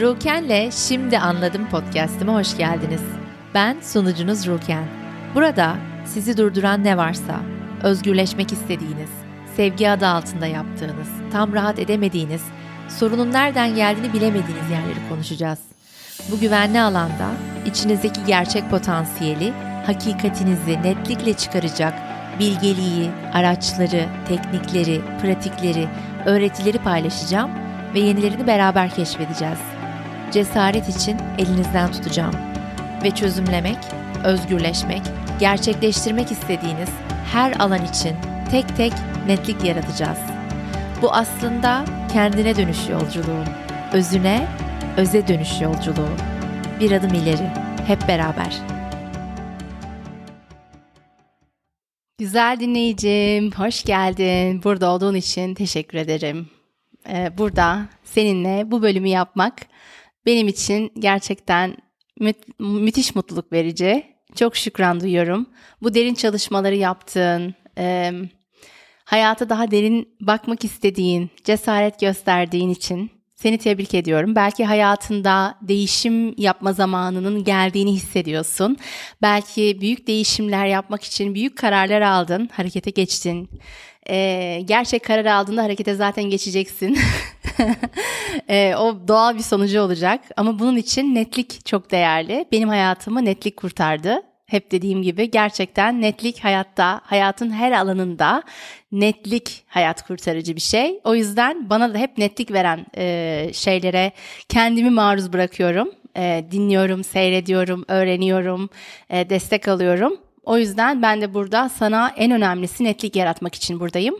Ruken'le Şimdi Anladım podcast'ime hoş geldiniz. Ben sunucunuz Ruken. Burada sizi durduran ne varsa, özgürleşmek istediğiniz, sevgi adı altında yaptığınız, tam rahat edemediğiniz, sorunun nereden geldiğini bilemediğiniz yerleri konuşacağız. Bu güvenli alanda içinizdeki gerçek potansiyeli, hakikatinizi netlikle çıkaracak bilgeliği, araçları, teknikleri, pratikleri, öğretileri paylaşacağım ve yenilerini beraber keşfedeceğiz. Cesaret için elinizden tutacağım ve çözümlemek, özgürleşmek, gerçekleştirmek istediğiniz her alan için tek tek netlik yaratacağız. Bu aslında kendine dönüş yolculuğu, özüne, öze dönüş yolculuğu. Bir adım ileri, hep beraber. Güzel dinleyicim, hoş geldin. Burada olduğun için teşekkür ederim. Ee, burada seninle bu bölümü yapmak benim için gerçekten mü- müthiş mutluluk verici. Çok şükran duyuyorum. Bu derin çalışmaları yaptığın, e, hayata daha derin bakmak istediğin, cesaret gösterdiğin için seni tebrik ediyorum. Belki hayatında değişim yapma zamanının geldiğini hissediyorsun. Belki büyük değişimler yapmak için büyük kararlar aldın, harekete geçtin. Ee, gerçek karar aldığında harekete zaten geçeceksin. ee, o doğal bir sonucu olacak. Ama bunun için netlik çok değerli. Benim hayatımı netlik kurtardı hep dediğim gibi gerçekten netlik hayatta, hayatın her alanında netlik hayat kurtarıcı bir şey. O yüzden bana da hep netlik veren e, şeylere kendimi maruz bırakıyorum. E, dinliyorum, seyrediyorum, öğreniyorum, e, destek alıyorum. O yüzden ben de burada sana en önemlisi netlik yaratmak için buradayım.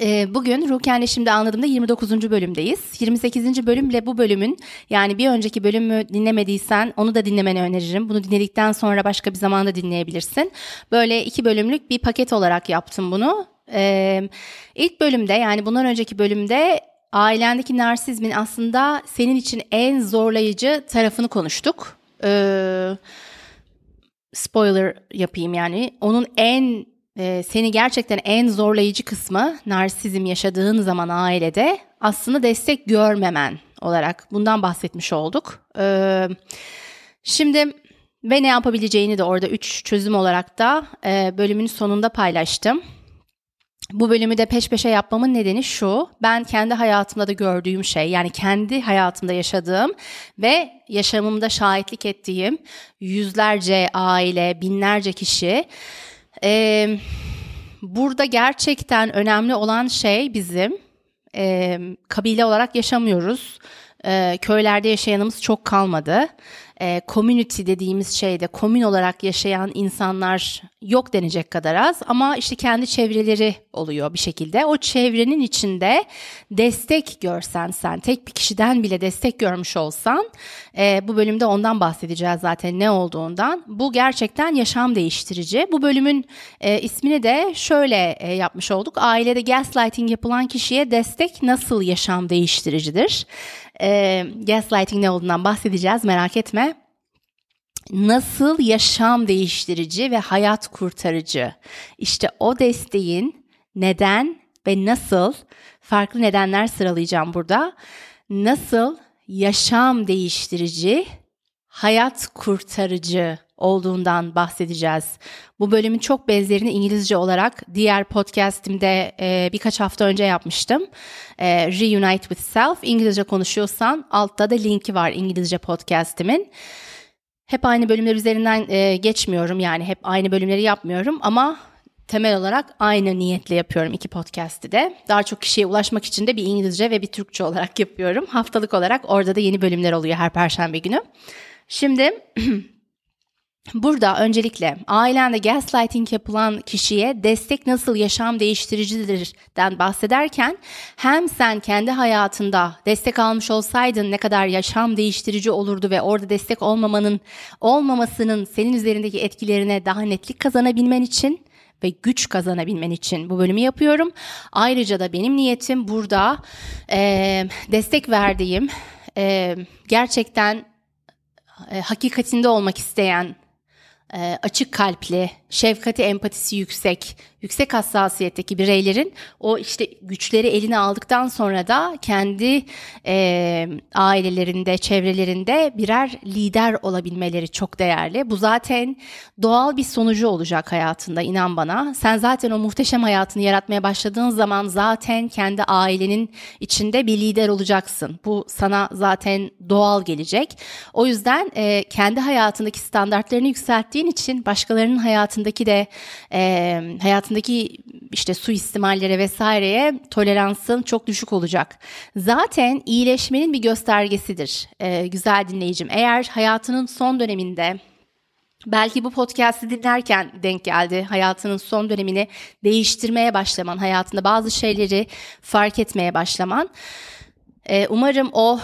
Ee, bugün Ruken'le şimdi anladığımda 29. bölümdeyiz. 28. bölümle bu bölümün yani bir önceki bölümü dinlemediysen onu da dinlemeni öneririm. Bunu dinledikten sonra başka bir zamanda dinleyebilirsin. Böyle iki bölümlük bir paket olarak yaptım bunu. Ee, ilk bölümde yani bundan önceki bölümde ailendeki narsizmin aslında senin için en zorlayıcı tarafını konuştuk. Ee, spoiler yapayım yani. Onun en e, seni gerçekten en zorlayıcı kısmı narsizm yaşadığın zaman ailede aslında destek görmemen olarak bundan bahsetmiş olduk. E, şimdi ve ne yapabileceğini de orada üç çözüm olarak da e, bölümün sonunda paylaştım. Bu bölümü de peş peşe yapmamın nedeni şu. Ben kendi hayatımda da gördüğüm şey yani kendi hayatımda yaşadığım ve yaşamımda şahitlik ettiğim yüzlerce aile, binlerce kişi ee, burada gerçekten önemli olan şey bizim e, kabile olarak yaşamıyoruz. E, köylerde yaşayanımız çok kalmadı e, community dediğimiz şeyde komün olarak yaşayan insanlar yok denecek kadar az ama işte kendi çevreleri oluyor bir şekilde. O çevrenin içinde destek görsen sen tek bir kişiden bile destek görmüş olsan e, bu bölümde ondan bahsedeceğiz zaten ne olduğundan. Bu gerçekten yaşam değiştirici. Bu bölümün e, ismini de şöyle e, yapmış olduk. Ailede gaslighting yapılan kişiye destek nasıl yaşam değiştiricidir? E, gaslighting ne olduğundan bahsedeceğiz merak etme nasıl yaşam değiştirici ve hayat kurtarıcı. İşte o desteğin neden ve nasıl farklı nedenler sıralayacağım burada. Nasıl yaşam değiştirici, hayat kurtarıcı olduğundan bahsedeceğiz. Bu bölümün çok benzerini İngilizce olarak diğer podcastimde e, birkaç hafta önce yapmıştım. E, Reunite with Self. İngilizce konuşuyorsan altta da linki var İngilizce podcastimin. Hep aynı bölümler üzerinden e, geçmiyorum yani hep aynı bölümleri yapmıyorum ama temel olarak aynı niyetle yapıyorum iki podcast'i de. Daha çok kişiye ulaşmak için de bir İngilizce ve bir Türkçe olarak yapıyorum. Haftalık olarak orada da yeni bölümler oluyor her perşembe günü. Şimdi Burada öncelikle ailende gaslighting yapılan kişiye destek nasıl yaşam değiştiricidirden bahsederken hem sen kendi hayatında destek almış olsaydın ne kadar yaşam değiştirici olurdu ve orada destek olmamanın olmamasının senin üzerindeki etkilerine daha netlik kazanabilmen için ve güç kazanabilmen için bu bölümü yapıyorum. Ayrıca da benim niyetim burada e, destek verdiğim e, gerçekten e, hakikatinde olmak isteyen açık kalpli, şefkati, empatisi yüksek, yüksek hassasiyetteki bireylerin o işte güçleri eline aldıktan sonra da kendi e, ailelerinde, çevrelerinde birer lider olabilmeleri çok değerli. Bu zaten doğal bir sonucu olacak hayatında inan bana. Sen zaten o muhteşem hayatını yaratmaya başladığın zaman zaten kendi ailenin içinde bir lider olacaksın. Bu sana zaten doğal gelecek. O yüzden e, kendi hayatındaki standartlarını yükselttiğin için başkalarının hayatındaki de e, hayatındaki işte suistimallere vesaireye toleransın çok düşük olacak. Zaten iyileşmenin bir göstergesidir e, güzel dinleyicim. Eğer hayatının son döneminde Belki bu podcast'i dinlerken denk geldi. Hayatının son dönemini değiştirmeye başlaman, hayatında bazı şeyleri fark etmeye başlaman. Ee, umarım o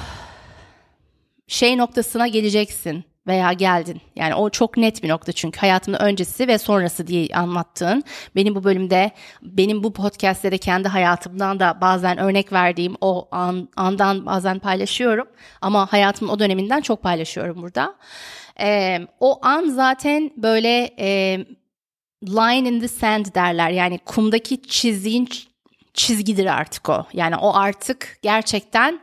şey noktasına geleceksin veya geldin. Yani o çok net bir nokta çünkü hayatımın öncesi ve sonrası diye anlattığın. Benim bu bölümde, benim bu podcast'te de kendi hayatımdan da bazen örnek verdiğim o an, andan bazen paylaşıyorum. Ama hayatımın o döneminden çok paylaşıyorum burada. Ee, o an zaten böyle e, line in the sand derler. Yani kumdaki çizdiğin çizgidir artık o. Yani o artık gerçekten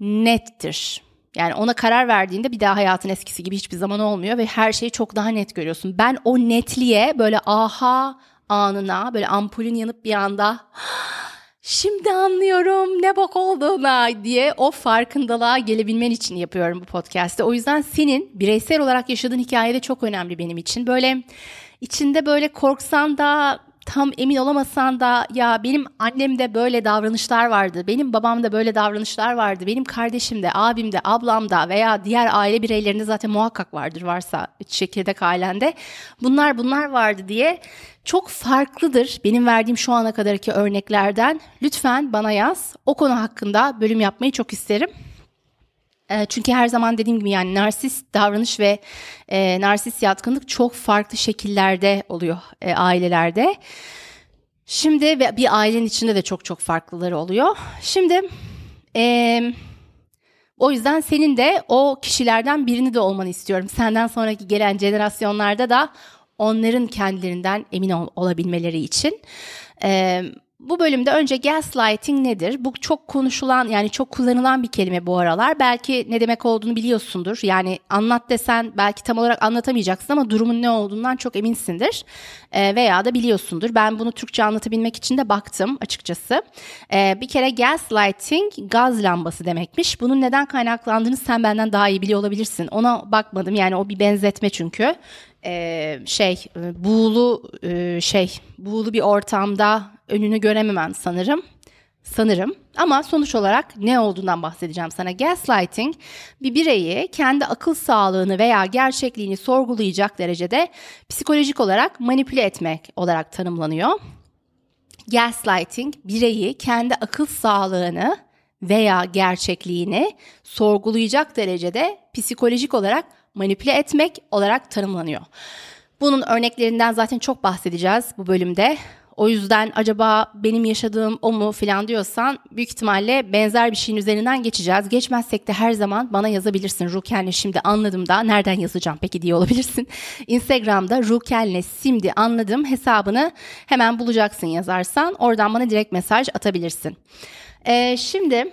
nettir. Yani ona karar verdiğinde bir daha hayatın eskisi gibi hiçbir zaman olmuyor ve her şeyi çok daha net görüyorsun. Ben o netliğe böyle aha anına böyle ampulün yanıp bir anda şimdi anlıyorum ne bok olduğuna diye o farkındalığa gelebilmen için yapıyorum bu podcast'te. O yüzden senin bireysel olarak yaşadığın hikaye de çok önemli benim için. Böyle içinde böyle korksan da tam emin olamasan da ya benim annemde böyle davranışlar vardı, benim babamda böyle davranışlar vardı, benim kardeşim de, abim de, ablam da veya diğer aile bireylerinde zaten muhakkak vardır varsa çekirdek ailende. Bunlar bunlar vardı diye çok farklıdır benim verdiğim şu ana kadarki örneklerden. Lütfen bana yaz. O konu hakkında bölüm yapmayı çok isterim. Ee, çünkü her zaman dediğim gibi yani narsist davranış ve e, narsist yatkınlık çok farklı şekillerde oluyor e, ailelerde. Şimdi bir ailenin içinde de çok çok farklıları oluyor. Şimdi e, o yüzden senin de o kişilerden birini de olmanı istiyorum. Senden sonraki gelen jenerasyonlarda da onların kendilerinden emin ol, olabilmeleri için. E, bu bölümde önce gaslighting nedir? Bu çok konuşulan yani çok kullanılan bir kelime bu aralar. Belki ne demek olduğunu biliyorsundur. Yani anlat desen belki tam olarak anlatamayacaksın ama durumun ne olduğundan çok eminsindir. E, veya da biliyorsundur. Ben bunu Türkçe anlatabilmek için de baktım açıkçası. E, bir kere gaslighting gaz lambası demekmiş. Bunun neden kaynaklandığını sen benden daha iyi biliyor olabilirsin. Ona bakmadım yani o bir benzetme çünkü şey buğulu şey buğulu bir ortamda önünü görememen sanırım. Sanırım ama sonuç olarak ne olduğundan bahsedeceğim sana. Gaslighting bir bireyi kendi akıl sağlığını veya gerçekliğini sorgulayacak derecede psikolojik olarak manipüle etmek olarak tanımlanıyor. Gaslighting bireyi kendi akıl sağlığını veya gerçekliğini sorgulayacak derecede psikolojik olarak manipüle etmek olarak tanımlanıyor. Bunun örneklerinden zaten çok bahsedeceğiz bu bölümde. O yüzden acaba benim yaşadığım o mu filan diyorsan büyük ihtimalle benzer bir şeyin üzerinden geçeceğiz. Geçmezsek de her zaman bana yazabilirsin. Rukenle şimdi anladım da nereden yazacağım peki diye olabilirsin. Instagram'da Rukenle şimdi anladım hesabını hemen bulacaksın yazarsan. Oradan bana direkt mesaj atabilirsin. Ee, şimdi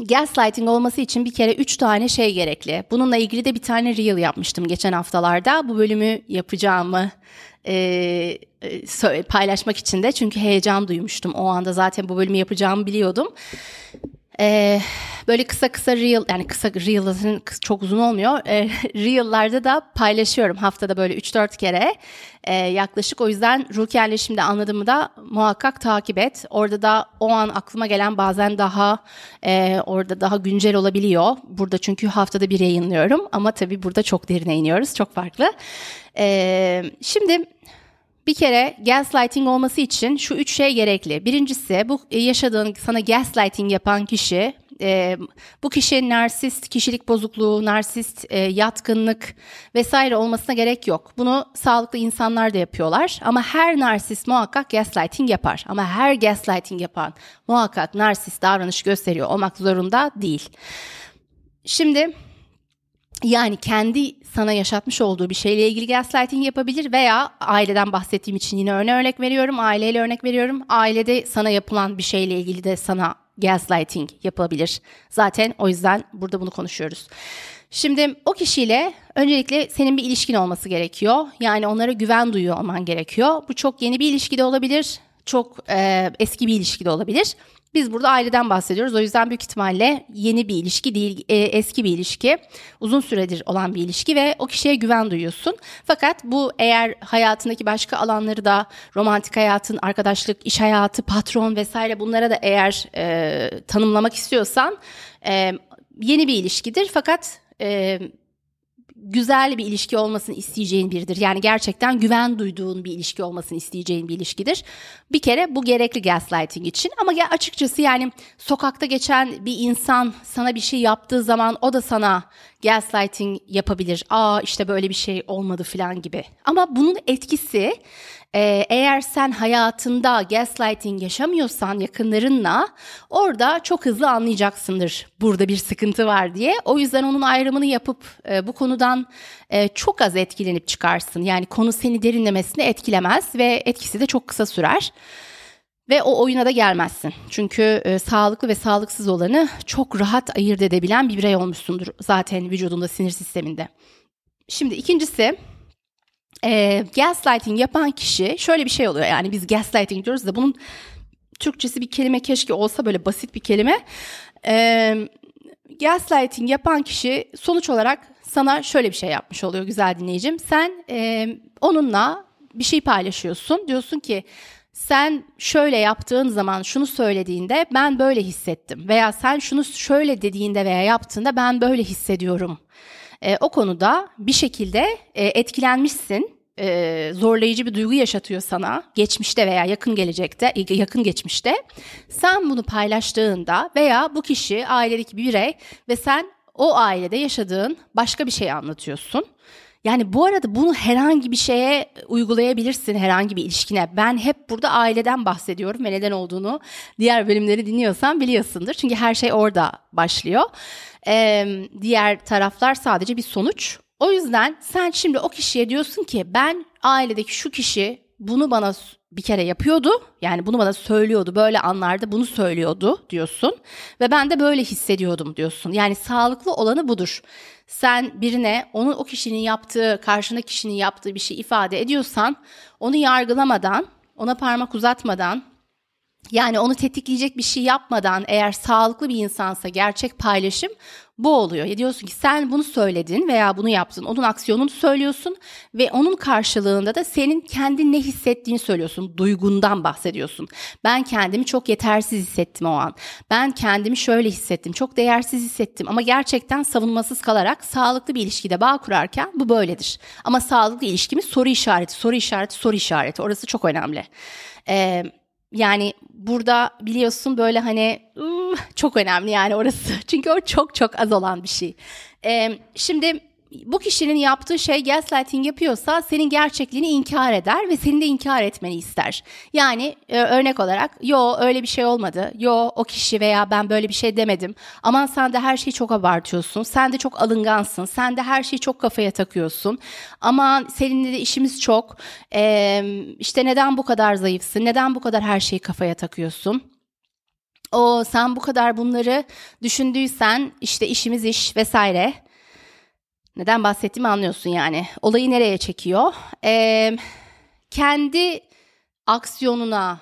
Gaslighting olması için bir kere 3 tane şey gerekli. Bununla ilgili de bir tane reel yapmıştım geçen haftalarda. Bu bölümü yapacağımı e, e, paylaşmak için de çünkü heyecan duymuştum. O anda zaten bu bölümü yapacağımı biliyordum. Ee, böyle kısa kısa reel yani kısa reel çok uzun olmuyor. Ee, reel'larda da paylaşıyorum haftada böyle 3-4 kere ee, yaklaşık. O yüzden Rukiye'yle şimdi anladığımı da muhakkak takip et. Orada da o an aklıma gelen bazen daha e, orada daha güncel olabiliyor. Burada çünkü haftada bir yayınlıyorum ama tabii burada çok derine iniyoruz. Çok farklı. Ee, şimdi bir kere gaslighting olması için şu üç şey gerekli. Birincisi bu yaşadığın sana gaslighting yapan kişi e, bu kişi narsist kişilik bozukluğu, narsist e, yatkınlık vesaire olmasına gerek yok. Bunu sağlıklı insanlar da yapıyorlar ama her narsist muhakkak gaslighting yapar. Ama her gaslighting yapan muhakkak narsist davranış gösteriyor olmak zorunda değil. Şimdi Yani kendi sana yaşatmış olduğu bir şeyle ilgili gaslighting yapabilir veya aileden bahsettiğim için yine örne örnek veriyorum. Aileyle örnek veriyorum. Ailede sana yapılan bir şeyle ilgili de sana gaslighting yapabilir. Zaten o yüzden burada bunu konuşuyoruz. Şimdi o kişiyle öncelikle senin bir ilişkin olması gerekiyor. Yani onlara güven duyuyor olman gerekiyor. Bu çok yeni bir ilişki de olabilir. Çok e, eski bir ilişki de olabilir. Biz burada aileden bahsediyoruz. O yüzden büyük ihtimalle yeni bir ilişki değil, e, eski bir ilişki. Uzun süredir olan bir ilişki ve o kişiye güven duyuyorsun. Fakat bu eğer hayatındaki başka alanları da romantik hayatın, arkadaşlık, iş hayatı, patron vesaire bunlara da eğer e, tanımlamak istiyorsan e, yeni bir ilişkidir. Fakat e, güzel bir ilişki olmasını isteyeceğin biridir. Yani gerçekten güven duyduğun bir ilişki olmasını isteyeceğin bir ilişkidir. Bir kere bu gerekli gaslighting için ama ya açıkçası yani sokakta geçen bir insan sana bir şey yaptığı zaman o da sana gaslighting yapabilir. Aa işte böyle bir şey olmadı falan gibi. Ama bunun etkisi ee, eğer sen hayatında gaslighting yaşamıyorsan yakınlarınla orada çok hızlı anlayacaksındır burada bir sıkıntı var diye. O yüzden onun ayrımını yapıp e, bu konudan e, çok az etkilenip çıkarsın. Yani konu seni derinlemesine etkilemez ve etkisi de çok kısa sürer. Ve o oyuna da gelmezsin. Çünkü e, sağlıklı ve sağlıksız olanı çok rahat ayırt edebilen bir birey olmuşsundur zaten vücudunda sinir sisteminde. Şimdi ikincisi e, gaslighting yapan kişi şöyle bir şey oluyor. Yani biz gaslighting diyoruz da bunun Türkçesi bir kelime keşke olsa böyle basit bir kelime. E, gaslighting yapan kişi sonuç olarak sana şöyle bir şey yapmış oluyor güzel dinleyicim. Sen e, onunla bir şey paylaşıyorsun. Diyorsun ki sen şöyle yaptığın zaman şunu söylediğinde ben böyle hissettim veya sen şunu şöyle dediğinde veya yaptığında ben böyle hissediyorum. E, o konuda bir şekilde e, etkilenmişsin e, zorlayıcı bir duygu yaşatıyor sana geçmişte veya yakın gelecekte yakın geçmişte sen bunu paylaştığında veya bu kişi ailedeki bir birey ve sen o ailede yaşadığın başka bir şey anlatıyorsun. Yani bu arada bunu herhangi bir şeye uygulayabilirsin herhangi bir ilişkine. Ben hep burada aileden bahsediyorum ve neden olduğunu diğer bölümleri dinliyorsan biliyorsundur. Çünkü her şey orada başlıyor. Ee, diğer taraflar sadece bir sonuç. O yüzden sen şimdi o kişiye diyorsun ki ben ailedeki şu kişi bunu bana bir kere yapıyordu. Yani bunu bana söylüyordu. Böyle anlarda bunu söylüyordu diyorsun. Ve ben de böyle hissediyordum diyorsun. Yani sağlıklı olanı budur. Sen birine onu o kişinin yaptığı, karşındaki kişinin yaptığı bir şey ifade ediyorsan onu yargılamadan, ona parmak uzatmadan, yani onu tetikleyecek bir şey yapmadan eğer sağlıklı bir insansa gerçek paylaşım bu oluyor. Ya diyorsun ki sen bunu söyledin veya bunu yaptın. Onun aksiyonunu söylüyorsun ve onun karşılığında da senin kendin ne hissettiğini söylüyorsun. Duygundan bahsediyorsun. Ben kendimi çok yetersiz hissettim o an. Ben kendimi şöyle hissettim. Çok değersiz hissettim ama gerçekten savunmasız kalarak sağlıklı bir ilişkide bağ kurarken bu böyledir. Ama sağlıklı ilişkimiz soru işareti, soru işareti, soru işareti. Orası çok önemli. Eee yani burada biliyorsun böyle hani çok önemli yani orası. Çünkü o çok çok az olan bir şey. Ee, şimdi bu kişinin yaptığı şey gaslighting yapıyorsa senin gerçekliğini inkar eder ve senin de inkar etmeni ister. Yani e, örnek olarak yo öyle bir şey olmadı. Yo o kişi veya ben böyle bir şey demedim. Aman sen de her şeyi çok abartıyorsun. Sen de çok alıngansın. Sen de her şeyi çok kafaya takıyorsun. Aman seninle de işimiz çok. E, işte neden bu kadar zayıfsın? Neden bu kadar her şeyi kafaya takıyorsun? O sen bu kadar bunları düşündüysen işte işimiz iş vesaire neden bahsettiğimi anlıyorsun yani. Olayı nereye çekiyor? Ee, kendi aksiyonuna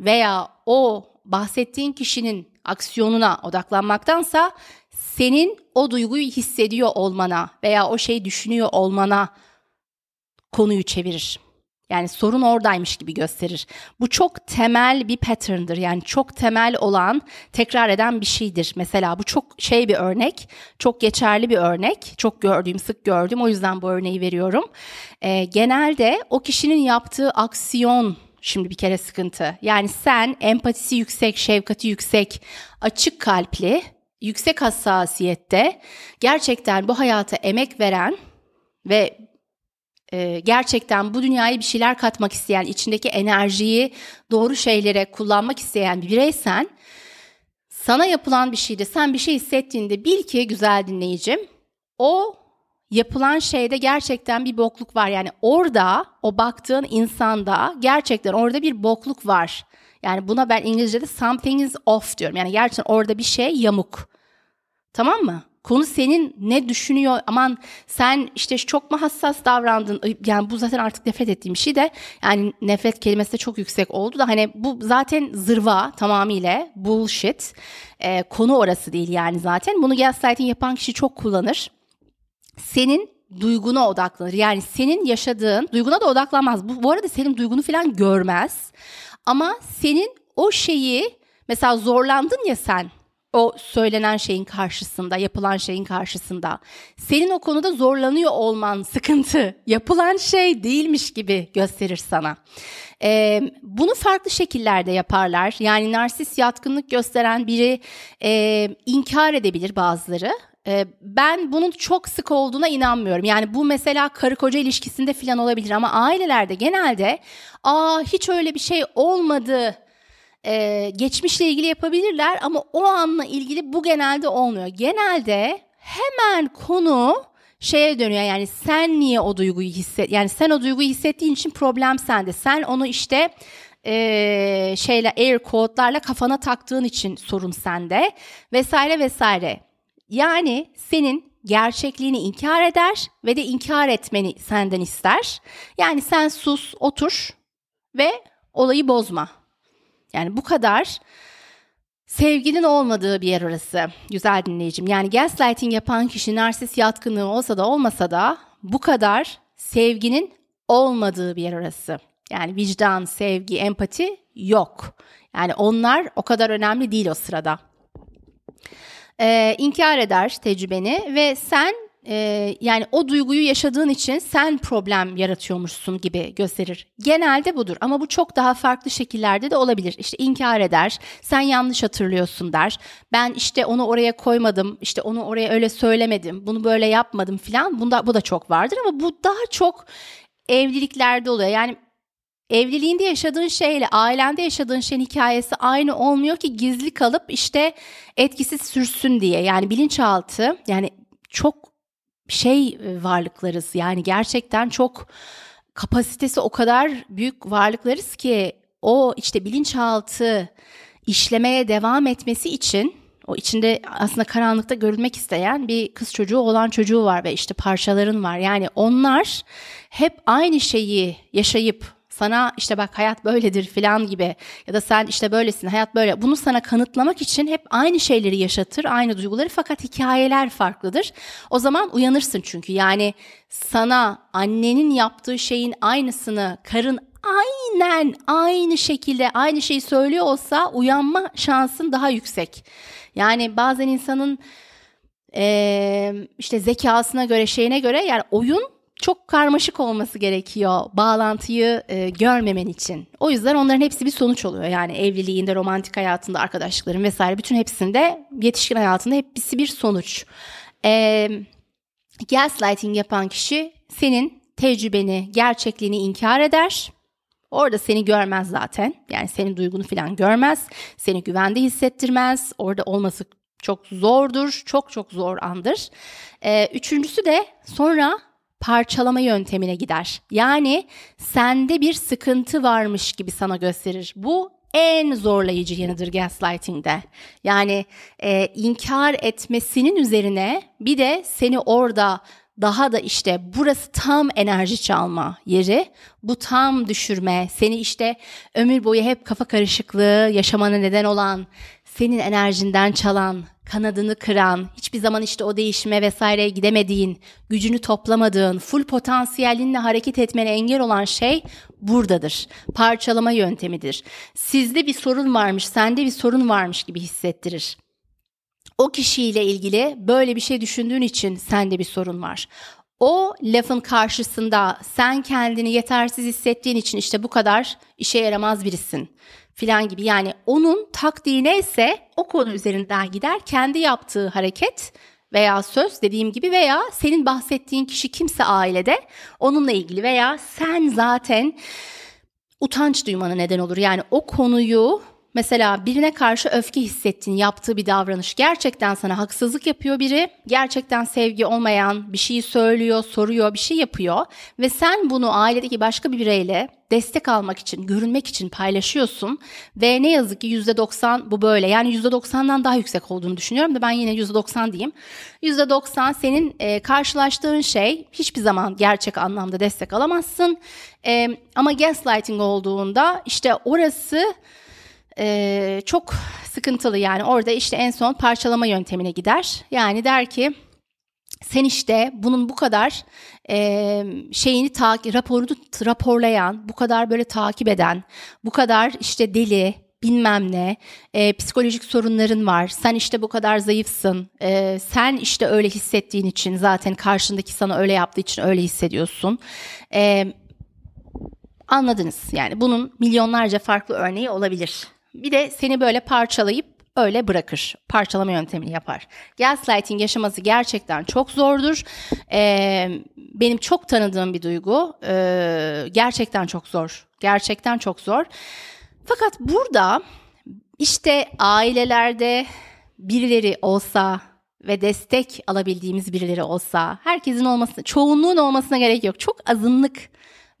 veya o bahsettiğin kişinin aksiyonuna odaklanmaktansa senin o duyguyu hissediyor olmana veya o şeyi düşünüyor olmana konuyu çevirir. Yani sorun oradaymış gibi gösterir. Bu çok temel bir pattern'dır. Yani çok temel olan, tekrar eden bir şeydir. Mesela bu çok şey bir örnek, çok geçerli bir örnek. Çok gördüğüm, sık gördüm. O yüzden bu örneği veriyorum. Ee, genelde o kişinin yaptığı aksiyon şimdi bir kere sıkıntı. Yani sen empatisi yüksek, şefkati yüksek, açık kalpli, yüksek hassasiyette gerçekten bu hayata emek veren ve e, gerçekten bu dünyaya bir şeyler katmak isteyen, içindeki enerjiyi doğru şeylere kullanmak isteyen bir bireysen, sana yapılan bir şeyde sen bir şey hissettiğinde bil ki güzel dinleyicim, o yapılan şeyde gerçekten bir bokluk var. Yani orada o baktığın insanda gerçekten orada bir bokluk var. Yani buna ben İngilizce'de something is off diyorum. Yani gerçekten orada bir şey yamuk. Tamam mı? Konu senin ne düşünüyor? Aman sen işte çok mu hassas davrandın? Yani bu zaten artık nefret ettiğim bir şey de yani nefret kelimesi de çok yüksek oldu da hani bu zaten zırva tamamıyla bullshit. Ee, konu orası değil yani zaten. Bunu gaslighting yapan kişi çok kullanır. Senin duyguna odaklanır. Yani senin yaşadığın duyguna da odaklanmaz. Bu, bu arada senin duygunu falan görmez. Ama senin o şeyi mesela zorlandın ya sen o söylenen şeyin karşısında, yapılan şeyin karşısında. Senin o konuda zorlanıyor olman sıkıntı. Yapılan şey değilmiş gibi gösterir sana. Ee, bunu farklı şekillerde yaparlar. Yani narsist yatkınlık gösteren biri e, inkar edebilir bazıları. Ben bunun çok sık olduğuna inanmıyorum. Yani bu mesela karı koca ilişkisinde falan olabilir ama ailelerde genelde aa hiç öyle bir şey olmadı e, geçmişle ilgili yapabilirler ama o anla ilgili bu genelde olmuyor. Genelde hemen konu şeye dönüyor yani sen niye o duyguyu hisset yani sen o duyguyu hissettiğin için problem sende. Sen onu işte e, şeyle air kodlarla kafana taktığın için sorun sende vesaire vesaire. Yani senin gerçekliğini inkar eder ve de inkar etmeni senden ister. Yani sen sus, otur ve olayı bozma. Yani bu kadar sevginin olmadığı bir yer orası güzel dinleyicim. Yani gaslighting yapan kişi narsist yatkınlığı olsa da olmasa da bu kadar sevginin olmadığı bir yer orası. Yani vicdan, sevgi, empati yok. Yani onlar o kadar önemli değil o sırada. Ee, inkar eder tecrübeni ve sen e, yani o duyguyu yaşadığın için sen problem yaratıyormuşsun gibi gösterir. Genelde budur ama bu çok daha farklı şekillerde de olabilir. İşte inkar eder, sen yanlış hatırlıyorsun der. Ben işte onu oraya koymadım, işte onu oraya öyle söylemedim, bunu böyle yapmadım filan. Bunda bu da çok vardır ama bu daha çok evliliklerde oluyor. Yani evliliğinde yaşadığın şeyle ailende yaşadığın şeyin hikayesi aynı olmuyor ki gizli kalıp işte etkisiz sürsün diye. Yani bilinçaltı yani çok şey e, varlıklarız. Yani gerçekten çok kapasitesi o kadar büyük varlıklarız ki o işte bilinçaltı işlemeye devam etmesi için o içinde aslında karanlıkta görülmek isteyen bir kız çocuğu olan çocuğu var ve işte parçaların var. Yani onlar hep aynı şeyi yaşayıp sana işte bak hayat böyledir filan gibi ya da sen işte böylesin hayat böyle bunu sana kanıtlamak için hep aynı şeyleri yaşatır aynı duyguları fakat hikayeler farklıdır. O zaman uyanırsın çünkü yani sana annenin yaptığı şeyin aynısını karın aynen aynı şekilde aynı şeyi söylüyor olsa uyanma şansın daha yüksek. Yani bazen insanın ee, işte zekasına göre şeyine göre yani oyun çok karmaşık olması gerekiyor bağlantıyı e, görmemen için. O yüzden onların hepsi bir sonuç oluyor. Yani evliliğinde, romantik hayatında, arkadaşlıkların vesaire bütün hepsinde yetişkin hayatında hepsi bir sonuç. E, gaslighting yapan kişi senin tecrübeni, gerçekliğini inkar eder. Orada seni görmez zaten. Yani senin duygunu falan görmez. Seni güvende hissettirmez. Orada olması çok zordur. Çok çok zor andır. Ee, üçüncüsü de sonra parçalama yöntemine gider. Yani sende bir sıkıntı varmış gibi sana gösterir. Bu en zorlayıcı yanıdır gaslighting'de. Yani e, inkar etmesinin üzerine bir de seni orada daha da işte burası tam enerji çalma yeri. Bu tam düşürme, seni işte ömür boyu hep kafa karışıklığı yaşamana neden olan, senin enerjinden çalan, kanadını kıran, hiçbir zaman işte o değişime vesaireye gidemediğin, gücünü toplamadığın, full potansiyelinle hareket etmene engel olan şey buradadır. Parçalama yöntemidir. Sizde bir sorun varmış, sende bir sorun varmış gibi hissettirir. O kişiyle ilgili böyle bir şey düşündüğün için sende bir sorun var. O lafın karşısında sen kendini yetersiz hissettiğin için işte bu kadar işe yaramaz birisin filan gibi. Yani onun taktiği neyse o konu üzerinden gider. Kendi yaptığı hareket veya söz dediğim gibi veya senin bahsettiğin kişi kimse ailede onunla ilgili veya sen zaten utanç duymana neden olur. Yani o konuyu Mesela birine karşı öfke hissettiğin yaptığı bir davranış gerçekten sana haksızlık yapıyor biri. Gerçekten sevgi olmayan bir şeyi söylüyor, soruyor, bir şey yapıyor ve sen bunu ailedeki başka bir bireyle destek almak için, görünmek için paylaşıyorsun ve ne yazık ki %90 bu böyle. Yani %90'dan daha yüksek olduğunu düşünüyorum da ben yine %90 diyeyim. %90 senin e, karşılaştığın şey hiçbir zaman gerçek anlamda destek alamazsın. E, ama gaslighting olduğunda işte orası e, çok sıkıntılı yani orada işte en son parçalama yöntemine gider. Yani der ki sen işte bunun bu kadar e, şeyini takip raporunu raporlayan, bu kadar böyle takip eden, bu kadar işte deli, bilmem ne, e, psikolojik sorunların var, sen işte bu kadar zayıfsın, e, sen işte öyle hissettiğin için zaten karşındaki sana öyle yaptığı için öyle hissediyorsun. E, anladınız yani bunun milyonlarca farklı örneği olabilir. Bir de seni böyle parçalayıp öyle bırakır. Parçalama yöntemini yapar. Gaslighting yaşaması gerçekten çok zordur. Ee, benim çok tanıdığım bir duygu. Ee, gerçekten çok zor. Gerçekten çok zor. Fakat burada işte ailelerde birileri olsa ve destek alabildiğimiz birileri olsa, herkesin olması, çoğunluğun olmasına gerek yok. Çok azınlık,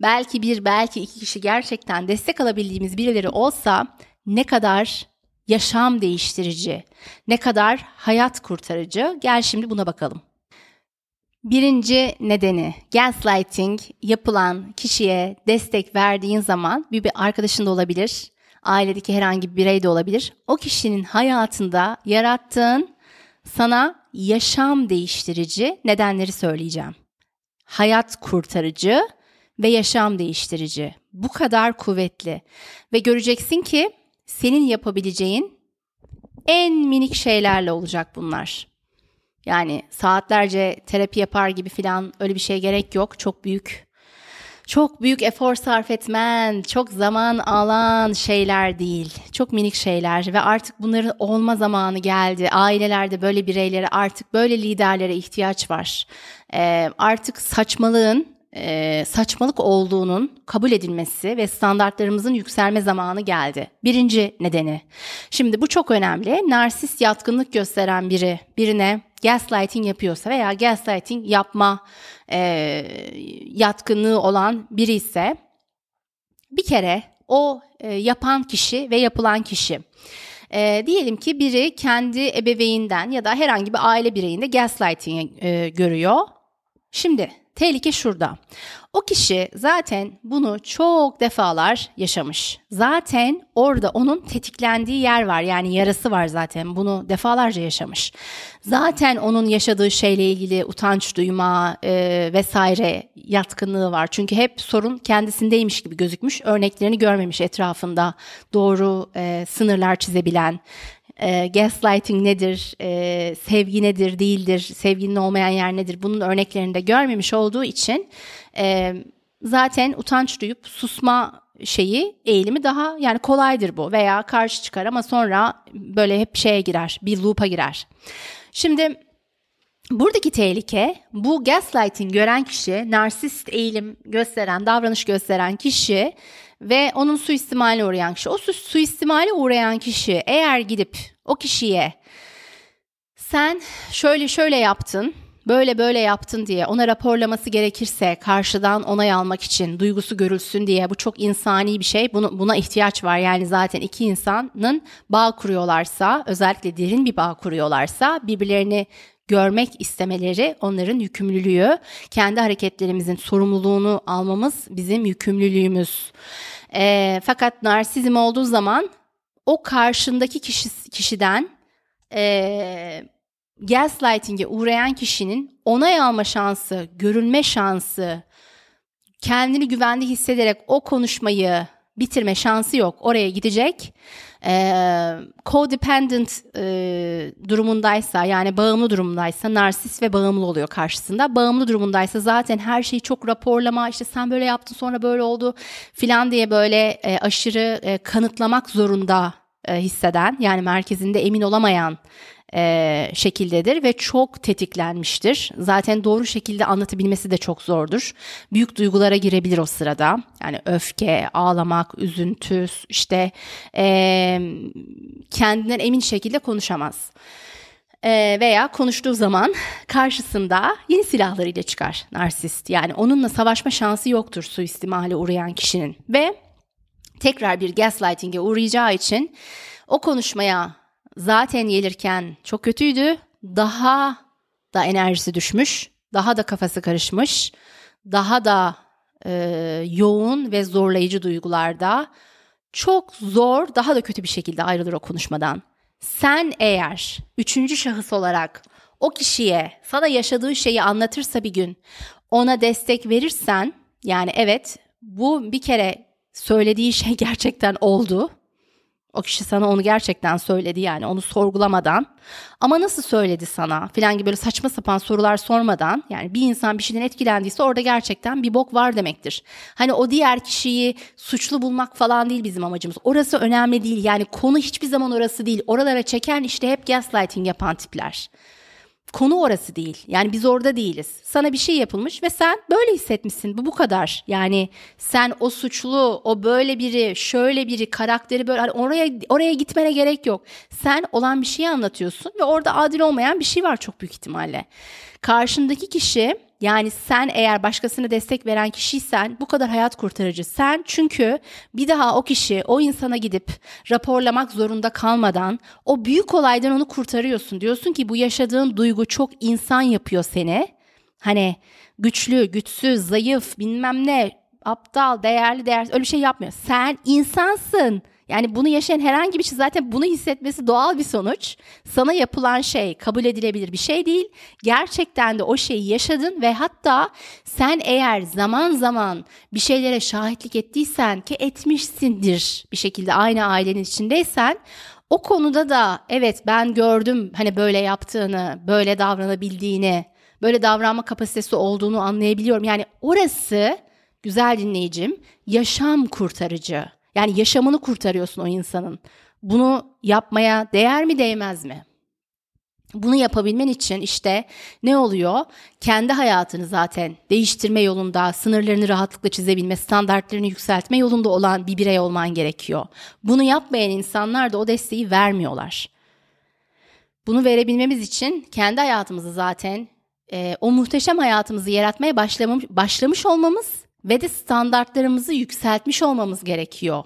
belki bir, belki iki kişi gerçekten destek alabildiğimiz birileri olsa ne kadar yaşam değiştirici, ne kadar hayat kurtarıcı? Gel şimdi buna bakalım. Birinci nedeni gaslighting yapılan kişiye destek verdiğin zaman bir, bir arkadaşın da olabilir, ailedeki herhangi bir birey de olabilir. O kişinin hayatında yarattığın sana yaşam değiştirici nedenleri söyleyeceğim. Hayat kurtarıcı ve yaşam değiştirici. Bu kadar kuvvetli. Ve göreceksin ki senin yapabileceğin en minik şeylerle olacak bunlar. Yani saatlerce terapi yapar gibi falan öyle bir şey gerek yok. Çok büyük çok büyük efor sarf etmen, çok zaman alan şeyler değil. Çok minik şeyler ve artık bunların olma zamanı geldi. Ailelerde böyle bireylere artık böyle liderlere ihtiyaç var. Ee, artık saçmalığın e, saçmalık olduğunun kabul edilmesi ve standartlarımızın yükselme zamanı geldi. Birinci nedeni. Şimdi bu çok önemli. Narsist yatkınlık gösteren biri birine gaslighting yapıyorsa veya gaslighting yapma e, yatkınlığı olan biri ise bir kere o e, yapan kişi ve yapılan kişi e, diyelim ki biri kendi ebeveyninden ya da herhangi bir aile bireyinde gaslighting e, görüyor. Şimdi Tehlike şurada. O kişi zaten bunu çok defalar yaşamış. Zaten orada onun tetiklendiği yer var. Yani yarası var zaten. Bunu defalarca yaşamış. Zaten onun yaşadığı şeyle ilgili utanç duyma e, vesaire yatkınlığı var. Çünkü hep sorun kendisindeymiş gibi gözükmüş. Örneklerini görmemiş etrafında. Doğru e, sınırlar çizebilen, e, gaslighting nedir, e, sevgi nedir, değildir, sevginin olmayan yer nedir? Bunun örneklerini de görmemiş olduğu için e, zaten utanç duyup susma şeyi eğilimi daha yani kolaydır bu. Veya karşı çıkar ama sonra böyle hep şeye girer bir loop'a girer. Şimdi Buradaki tehlike bu gaslighting gören kişi, narsist eğilim gösteren, davranış gösteren kişi ve onun suistimaline uğrayan kişi. O su suistimale uğrayan kişi eğer gidip o kişiye sen şöyle şöyle yaptın, böyle böyle yaptın diye ona raporlaması gerekirse karşıdan onay almak için duygusu görülsün diye bu çok insani bir şey. Bunu, buna ihtiyaç var. Yani zaten iki insanın bağ kuruyorlarsa özellikle derin bir bağ kuruyorlarsa birbirlerini görmek istemeleri onların yükümlülüğü. Kendi hareketlerimizin sorumluluğunu almamız bizim yükümlülüğümüz. E, fakat narsizm olduğu zaman o karşındaki kişi, kişiden e, gaslighting'e uğrayan kişinin onay alma şansı, görülme şansı, kendini güvende hissederek o konuşmayı bitirme şansı yok. Oraya gidecek e, codependent e, durumundaysa yani bağımlı durumundaysa narsist ve bağımlı oluyor karşısında. Bağımlı durumundaysa zaten her şeyi çok raporlama işte sen böyle yaptın sonra böyle oldu filan diye böyle e, aşırı e, kanıtlamak zorunda e, hisseden yani merkezinde emin olamayan e, şekildedir ve çok tetiklenmiştir. Zaten doğru şekilde anlatabilmesi de çok zordur. Büyük duygulara girebilir o sırada. Yani öfke, ağlamak, üzüntü, işte e, kendinden emin şekilde konuşamaz. E, veya konuştuğu zaman karşısında yeni silahlarıyla çıkar narsist. Yani onunla savaşma şansı yoktur suistimale uğrayan kişinin. Ve tekrar bir gaslighting'e uğrayacağı için o konuşmaya zaten gelirken çok kötüydü. Daha da enerjisi düşmüş, daha da kafası karışmış, daha da e, yoğun ve zorlayıcı duygularda çok zor, daha da kötü bir şekilde ayrılır o konuşmadan. Sen eğer üçüncü şahıs olarak o kişiye sana yaşadığı şeyi anlatırsa bir gün ona destek verirsen yani evet bu bir kere söylediği şey gerçekten oldu o kişi sana onu gerçekten söyledi yani onu sorgulamadan. Ama nasıl söyledi sana filan gibi böyle saçma sapan sorular sormadan yani bir insan bir şeyden etkilendiyse orada gerçekten bir bok var demektir. Hani o diğer kişiyi suçlu bulmak falan değil bizim amacımız. Orası önemli değil yani konu hiçbir zaman orası değil. Oralara çeken işte hep gaslighting yapan tipler. Konu orası değil. Yani biz orada değiliz. Sana bir şey yapılmış ve sen böyle hissetmişsin. Bu bu kadar. Yani sen o suçlu, o böyle biri, şöyle biri, karakteri böyle hani oraya oraya gitmene gerek yok. Sen olan bir şeyi anlatıyorsun ve orada adil olmayan bir şey var çok büyük ihtimalle. Karşındaki kişi yani sen eğer başkasına destek veren kişiysen bu kadar hayat kurtarıcı. Sen çünkü bir daha o kişi o insana gidip raporlamak zorunda kalmadan o büyük olaydan onu kurtarıyorsun. Diyorsun ki bu yaşadığın duygu çok insan yapıyor seni. Hani güçlü, güçsüz, zayıf, bilmem ne, aptal, değerli, değersiz öyle bir şey yapmıyor. Sen insansın. Yani bunu yaşayan herhangi bir şey zaten bunu hissetmesi doğal bir sonuç. Sana yapılan şey kabul edilebilir bir şey değil. Gerçekten de o şeyi yaşadın ve hatta sen eğer zaman zaman bir şeylere şahitlik ettiysen ki etmişsindir bir şekilde aynı ailenin içindeysen o konuda da evet ben gördüm hani böyle yaptığını, böyle davranabildiğini, böyle davranma kapasitesi olduğunu anlayabiliyorum. Yani orası güzel dinleyicim yaşam kurtarıcı. Yani yaşamını kurtarıyorsun o insanın. Bunu yapmaya değer mi değmez mi? Bunu yapabilmen için işte ne oluyor? Kendi hayatını zaten değiştirme yolunda, sınırlarını rahatlıkla çizebilme, standartlarını yükseltme yolunda olan bir birey olman gerekiyor. Bunu yapmayan insanlar da o desteği vermiyorlar. Bunu verebilmemiz için kendi hayatımızı zaten e, o muhteşem hayatımızı yaratmaya başlamış, başlamış olmamız ve de standartlarımızı yükseltmiş olmamız gerekiyor.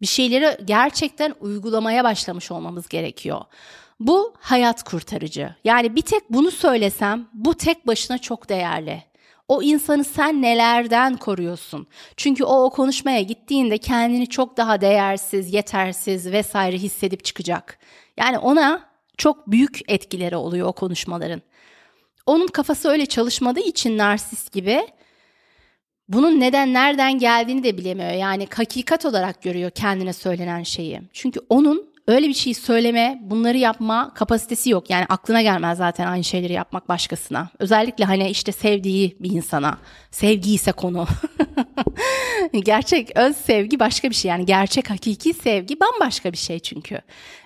Bir şeyleri gerçekten uygulamaya başlamış olmamız gerekiyor. Bu hayat kurtarıcı. Yani bir tek bunu söylesem bu tek başına çok değerli. O insanı sen nelerden koruyorsun? Çünkü o o konuşmaya gittiğinde kendini çok daha değersiz, yetersiz vesaire hissedip çıkacak. Yani ona çok büyük etkileri oluyor o konuşmaların. Onun kafası öyle çalışmadığı için narsist gibi bunun neden nereden geldiğini de bilemiyor. Yani hakikat olarak görüyor kendine söylenen şeyi. Çünkü onun öyle bir şey söyleme, bunları yapma kapasitesi yok. Yani aklına gelmez zaten aynı şeyleri yapmak başkasına. Özellikle hani işte sevdiği bir insana. Sevgi ise konu. gerçek öz sevgi başka bir şey. Yani gerçek hakiki sevgi bambaşka bir şey çünkü.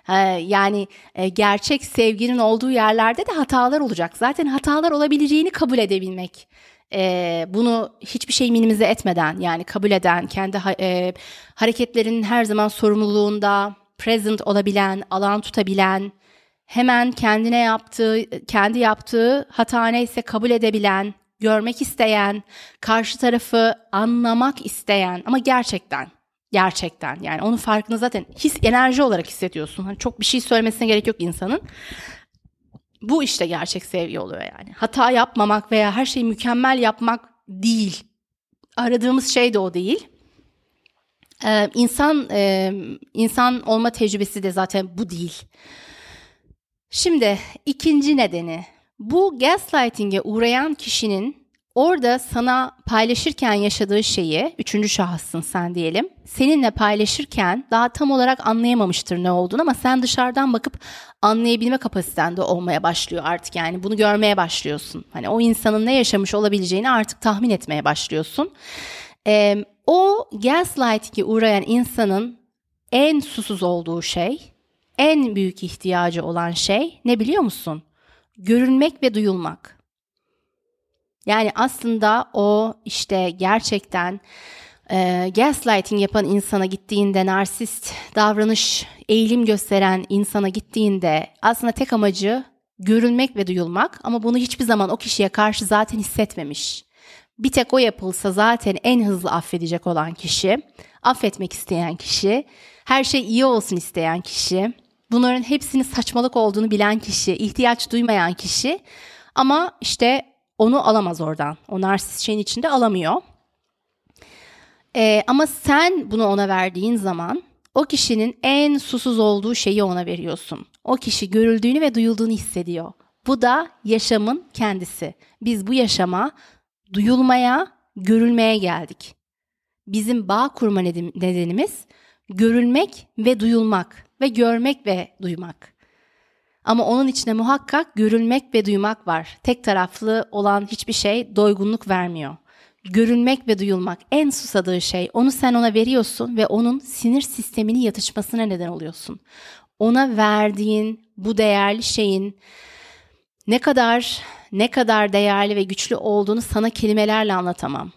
Ee, yani e, gerçek sevginin olduğu yerlerde de hatalar olacak. Zaten hatalar olabileceğini kabul edebilmek e, bunu hiçbir şey minimize etmeden yani kabul eden, kendi ha, e, hareketlerinin her zaman sorumluluğunda present olabilen, alan tutabilen, hemen kendine yaptığı, kendi yaptığı hata neyse kabul edebilen, görmek isteyen, karşı tarafı anlamak isteyen ama gerçekten gerçekten yani onun farkını zaten his enerji olarak hissediyorsun. Hani çok bir şey söylemesine gerek yok insanın. Bu işte gerçek sevgi oluyor yani. Hata yapmamak veya her şeyi mükemmel yapmak değil. Aradığımız şey de o değil. Ee, insan e, insan olma tecrübesi de zaten bu değil. Şimdi ikinci nedeni bu gaslighting'e uğrayan kişinin Orada sana paylaşırken yaşadığı şeyi, üçüncü şahıssın sen diyelim, seninle paylaşırken daha tam olarak anlayamamıştır ne olduğunu ama sen dışarıdan bakıp anlayabilme kapasitende olmaya başlıyor artık yani bunu görmeye başlıyorsun. Hani o insanın ne yaşamış olabileceğini artık tahmin etmeye başlıyorsun. Ee, o gaslighting'e uğrayan insanın en susuz olduğu şey, en büyük ihtiyacı olan şey ne biliyor musun? Görünmek ve duyulmak. Yani aslında o işte gerçekten e, gaslighting yapan insana gittiğinde, narsist davranış, eğilim gösteren insana gittiğinde aslında tek amacı görülmek ve duyulmak ama bunu hiçbir zaman o kişiye karşı zaten hissetmemiş. Bir tek o yapılsa zaten en hızlı affedecek olan kişi, affetmek isteyen kişi, her şey iyi olsun isteyen kişi, bunların hepsinin saçmalık olduğunu bilen kişi, ihtiyaç duymayan kişi ama işte onu alamaz oradan. O narsist şeyin içinde alamıyor. Ee, ama sen bunu ona verdiğin zaman o kişinin en susuz olduğu şeyi ona veriyorsun. O kişi görüldüğünü ve duyulduğunu hissediyor. Bu da yaşamın kendisi. Biz bu yaşama duyulmaya, görülmeye geldik. Bizim bağ kurma nedenimiz görülmek ve duyulmak ve görmek ve duymak. Ama onun içine muhakkak görülmek ve duymak var. Tek taraflı olan hiçbir şey doygunluk vermiyor. Görülmek ve duyulmak en susadığı şey. Onu sen ona veriyorsun ve onun sinir sisteminin yatışmasına neden oluyorsun. Ona verdiğin bu değerli şeyin ne kadar ne kadar değerli ve güçlü olduğunu sana kelimelerle anlatamam.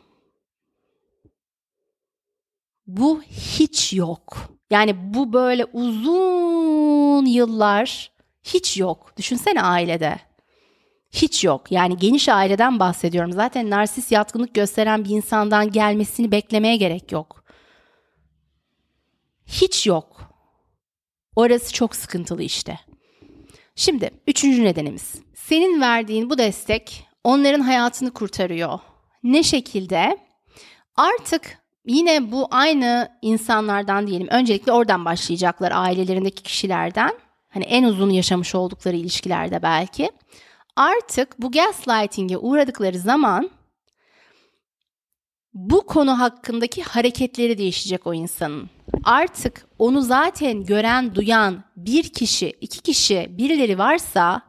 Bu hiç yok. Yani bu böyle uzun yıllar hiç yok. Düşünsene ailede. Hiç yok. Yani geniş aileden bahsediyorum. Zaten narsist yatkınlık gösteren bir insandan gelmesini beklemeye gerek yok. Hiç yok. Orası çok sıkıntılı işte. Şimdi üçüncü nedenimiz. Senin verdiğin bu destek onların hayatını kurtarıyor. Ne şekilde? Artık yine bu aynı insanlardan diyelim. Öncelikle oradan başlayacaklar ailelerindeki kişilerden. Hani en uzun yaşamış oldukları ilişkilerde belki. Artık bu gaslighting'e uğradıkları zaman bu konu hakkındaki hareketleri değişecek o insanın. Artık onu zaten gören, duyan bir kişi, iki kişi, birileri varsa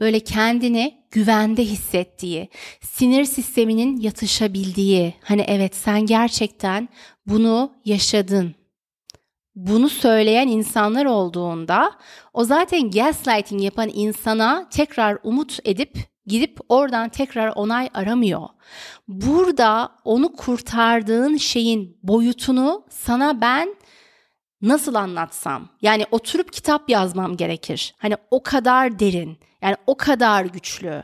böyle kendini güvende hissettiği, sinir sisteminin yatışabildiği, hani evet sen gerçekten bunu yaşadın. Bunu söyleyen insanlar olduğunda o zaten gaslighting yapan insana tekrar umut edip gidip oradan tekrar onay aramıyor. Burada onu kurtardığın şeyin boyutunu sana ben nasıl anlatsam? Yani oturup kitap yazmam gerekir. Hani o kadar derin, yani o kadar güçlü.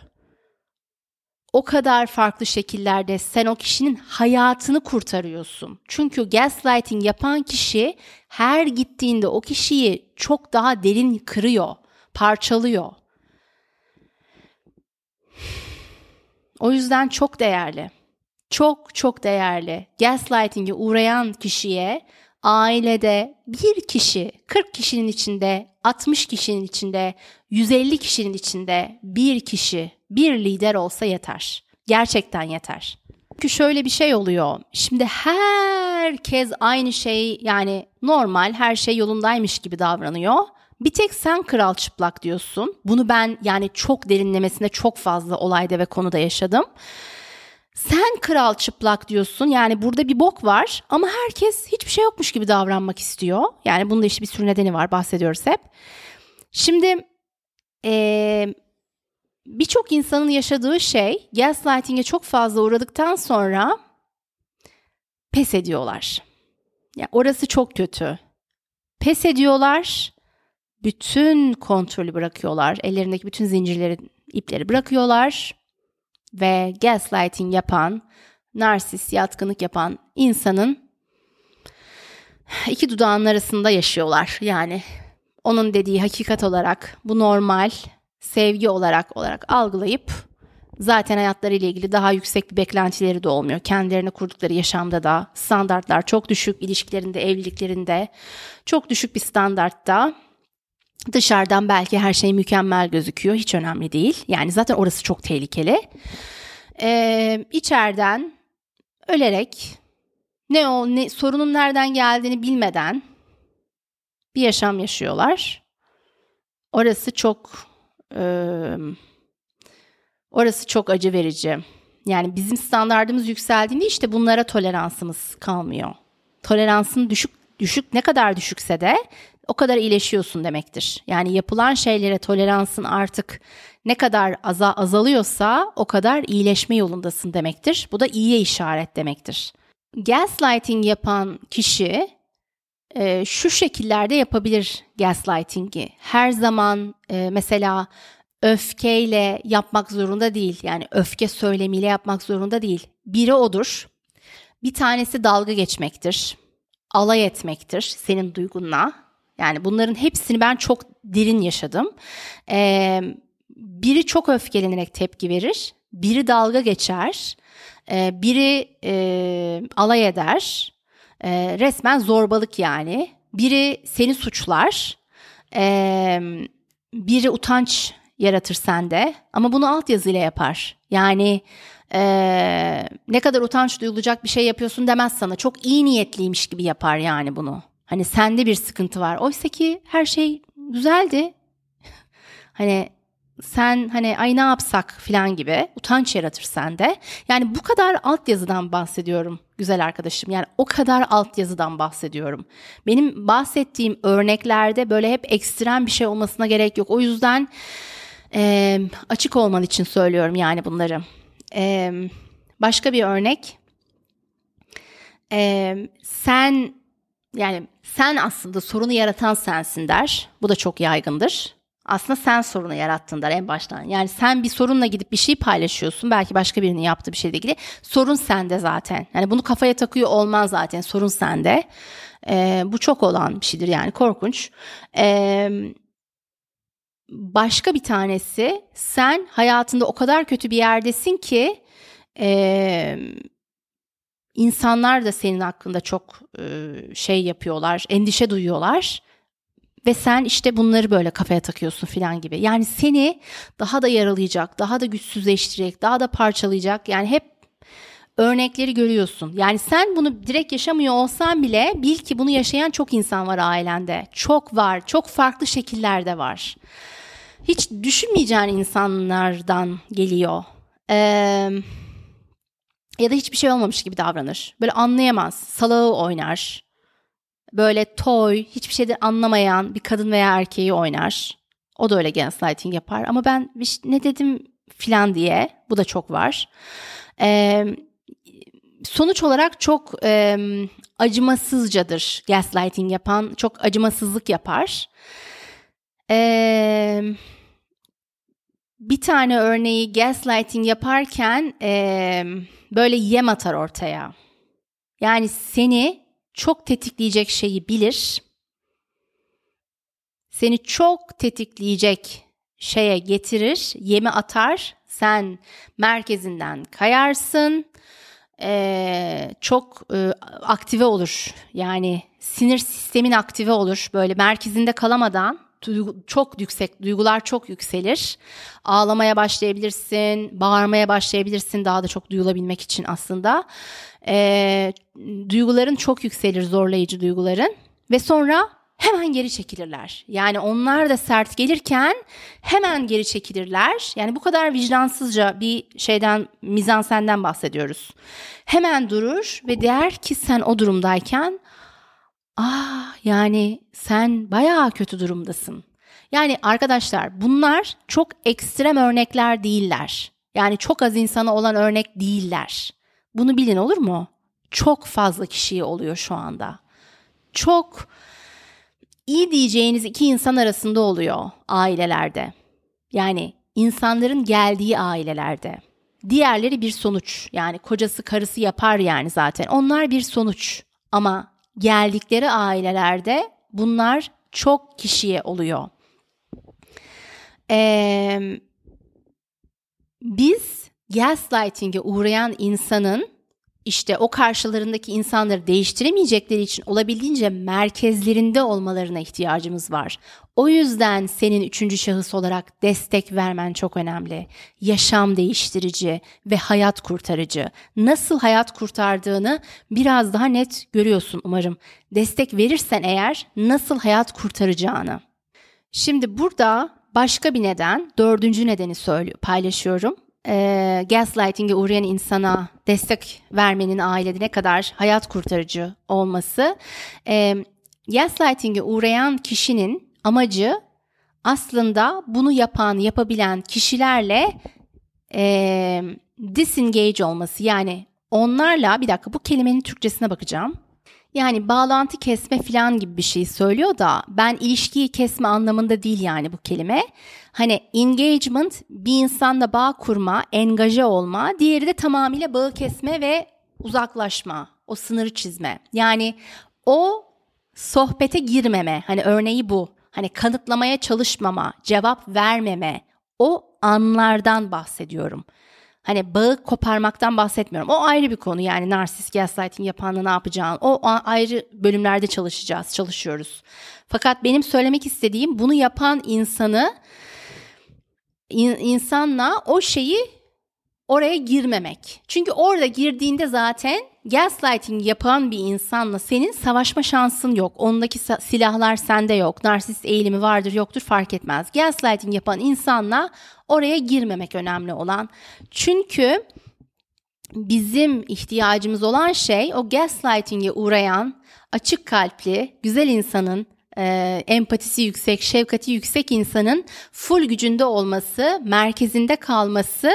O kadar farklı şekillerde sen o kişinin hayatını kurtarıyorsun. Çünkü gaslighting yapan kişi her gittiğinde o kişiyi çok daha derin kırıyor, parçalıyor. O yüzden çok değerli. Çok çok değerli. Gaslighting'e uğrayan kişiye ailede bir kişi, 40 kişinin içinde, 60 kişinin içinde, 150 kişinin içinde bir kişi, bir lider olsa yeter. Gerçekten yeter. Çünkü şöyle bir şey oluyor. Şimdi herkes aynı şey yani normal her şey yolundaymış gibi davranıyor. Bir tek sen kral çıplak diyorsun. Bunu ben yani çok derinlemesine çok fazla olayda ve konuda yaşadım. Sen kral çıplak diyorsun. Yani burada bir bok var ama herkes hiçbir şey yokmuş gibi davranmak istiyor. Yani bunun da işte bir sürü nedeni var bahsediyoruz hep. Şimdi ee, birçok insanın yaşadığı şey gaslighting'e çok fazla uğradıktan sonra pes ediyorlar. Yani orası çok kötü. Pes ediyorlar. Bütün kontrolü bırakıyorlar. Ellerindeki bütün zincirleri, ipleri bırakıyorlar ve gaslighting yapan, narsist, yatkınlık yapan insanın iki dudağın arasında yaşıyorlar. Yani onun dediği hakikat olarak bu normal, sevgi olarak olarak algılayıp zaten hayatlarıyla ilgili daha yüksek bir beklentileri de olmuyor. Kendilerine kurdukları yaşamda da standartlar çok düşük, ilişkilerinde, evliliklerinde çok düşük bir standartta. Dışarıdan belki her şey mükemmel gözüküyor. Hiç önemli değil. Yani zaten orası çok tehlikeli. Ee, içeriden ölerek ne o ne sorunun nereden geldiğini bilmeden bir yaşam yaşıyorlar. Orası çok orası çok acı verici. Yani bizim standartımız yükseldiğinde işte bunlara toleransımız kalmıyor. Toleransın düşük düşük ne kadar düşükse de o kadar iyileşiyorsun demektir. Yani yapılan şeylere toleransın artık ne kadar aza azalıyorsa o kadar iyileşme yolundasın demektir. Bu da iyiye işaret demektir. Gaslighting yapan kişi e, şu şekillerde yapabilir gaslighting'i. Her zaman e, mesela öfkeyle yapmak zorunda değil. Yani öfke söylemiyle yapmak zorunda değil. Biri odur. Bir tanesi dalga geçmektir. Alay etmektir senin duygunla. Yani bunların hepsini ben çok derin yaşadım. Ee, biri çok öfkelenerek tepki verir. Biri dalga geçer. E, biri e, alay eder. E, resmen zorbalık yani. Biri seni suçlar. E, biri utanç yaratır sende ama bunu altyazıyla yapar. Yani e, ne kadar utanç duyulacak bir şey yapıyorsun demez sana. Çok iyi niyetliymiş gibi yapar yani bunu. Hani sende bir sıkıntı var. Oysa ki her şey güzeldi. hani sen hani ay ne yapsak falan gibi utanç yaratır sende. Yani bu kadar altyazıdan bahsediyorum güzel arkadaşım. Yani o kadar altyazıdan bahsediyorum. Benim bahsettiğim örneklerde böyle hep ekstrem bir şey olmasına gerek yok. O yüzden e, açık olman için söylüyorum yani bunları. E, başka bir örnek. E, sen yani sen aslında sorunu yaratan sensin der. Bu da çok yaygındır aslında sen sorunu yarattın der en baştan. Yani sen bir sorunla gidip bir şey paylaşıyorsun. Belki başka birinin yaptığı bir şeyle ilgili. Sorun sende zaten. Yani bunu kafaya takıyor olmaz zaten. Sorun sende. Ee, bu çok olan bir şeydir yani korkunç. Ee, başka bir tanesi sen hayatında o kadar kötü bir yerdesin ki e, insanlar da senin hakkında çok e, şey yapıyorlar, endişe duyuyorlar ve sen işte bunları böyle kafaya takıyorsun filan gibi. Yani seni daha da yaralayacak, daha da güçsüzleştirecek, daha da parçalayacak. Yani hep örnekleri görüyorsun. Yani sen bunu direkt yaşamıyor olsan bile bil ki bunu yaşayan çok insan var ailende. Çok var, çok farklı şekillerde var. Hiç düşünmeyeceğin insanlardan geliyor. Ee, ya da hiçbir şey olmamış gibi davranır. Böyle anlayamaz, salağı oynar böyle toy, hiçbir şeyden anlamayan bir kadın veya erkeği oynar. O da öyle gaslighting yapar. Ama ben ne dedim filan diye. Bu da çok var. Ee, sonuç olarak çok e, acımasızcadır gaslighting yapan. Çok acımasızlık yapar. Ee, bir tane örneği gaslighting yaparken e, böyle yem atar ortaya. Yani seni çok tetikleyecek şeyi bilir. Seni çok tetikleyecek şeye getirir, yemi atar. Sen merkezinden kayarsın. Ee, çok e, aktive olur. Yani sinir sistemin aktive olur. Böyle merkezinde kalamadan duygu, çok yüksek, duygular çok yükselir. Ağlamaya başlayabilirsin, bağırmaya başlayabilirsin daha da çok duyulabilmek için aslında. E, duyguların çok yükselir, zorlayıcı duyguların. Ve sonra hemen geri çekilirler. Yani onlar da sert gelirken hemen geri çekilirler. Yani bu kadar vicdansızca bir şeyden, mizansenden bahsediyoruz. Hemen durur ve der ki sen o durumdayken ah yani sen bayağı kötü durumdasın. Yani arkadaşlar bunlar çok ekstrem örnekler değiller. Yani çok az insana olan örnek değiller. Bunu bilin olur mu? Çok fazla kişiye oluyor şu anda. Çok iyi diyeceğiniz iki insan arasında oluyor ailelerde. Yani insanların geldiği ailelerde. Diğerleri bir sonuç. Yani kocası karısı yapar yani zaten. Onlar bir sonuç. Ama geldikleri ailelerde bunlar çok kişiye oluyor. Ee, biz gaslighting'e uğrayan insanın işte o karşılarındaki insanları değiştiremeyecekleri için olabildiğince merkezlerinde olmalarına ihtiyacımız var. O yüzden senin üçüncü şahıs olarak destek vermen çok önemli. Yaşam değiştirici ve hayat kurtarıcı. Nasıl hayat kurtardığını biraz daha net görüyorsun umarım. Destek verirsen eğer nasıl hayat kurtaracağını. Şimdi burada başka bir neden, dördüncü nedeni söylüyor, paylaşıyorum e, gaslighting'e uğrayan insana destek vermenin ailede ne kadar hayat kurtarıcı olması. E, gaslighting'e uğrayan kişinin amacı aslında bunu yapan, yapabilen kişilerle e, disengage olması. Yani onlarla bir dakika bu kelimenin Türkçesine bakacağım. Yani bağlantı kesme falan gibi bir şey söylüyor da ben ilişkiyi kesme anlamında değil yani bu kelime. Hani engagement bir insanla bağ kurma, engaje olma, diğeri de tamamıyla bağı kesme ve uzaklaşma, o sınırı çizme. Yani o sohbete girmeme, hani örneği bu. Hani kanıtlamaya çalışmama, cevap vermeme, o anlardan bahsediyorum. Hani bağı koparmaktan bahsetmiyorum. O ayrı bir konu yani narsist gaslighting yapanla ne yapacağın. O ayrı bölümlerde çalışacağız, çalışıyoruz. Fakat benim söylemek istediğim bunu yapan insanı insanla o şeyi oraya girmemek. Çünkü orada girdiğinde zaten gaslighting yapan bir insanla senin savaşma şansın yok. Ondaki silahlar sende yok. Narsist eğilimi vardır yoktur fark etmez. Gaslighting yapan insanla oraya girmemek önemli olan. Çünkü bizim ihtiyacımız olan şey o gaslighting'e uğrayan açık kalpli, güzel insanın e, empatisi yüksek, şefkati yüksek insanın full gücünde olması, merkezinde kalması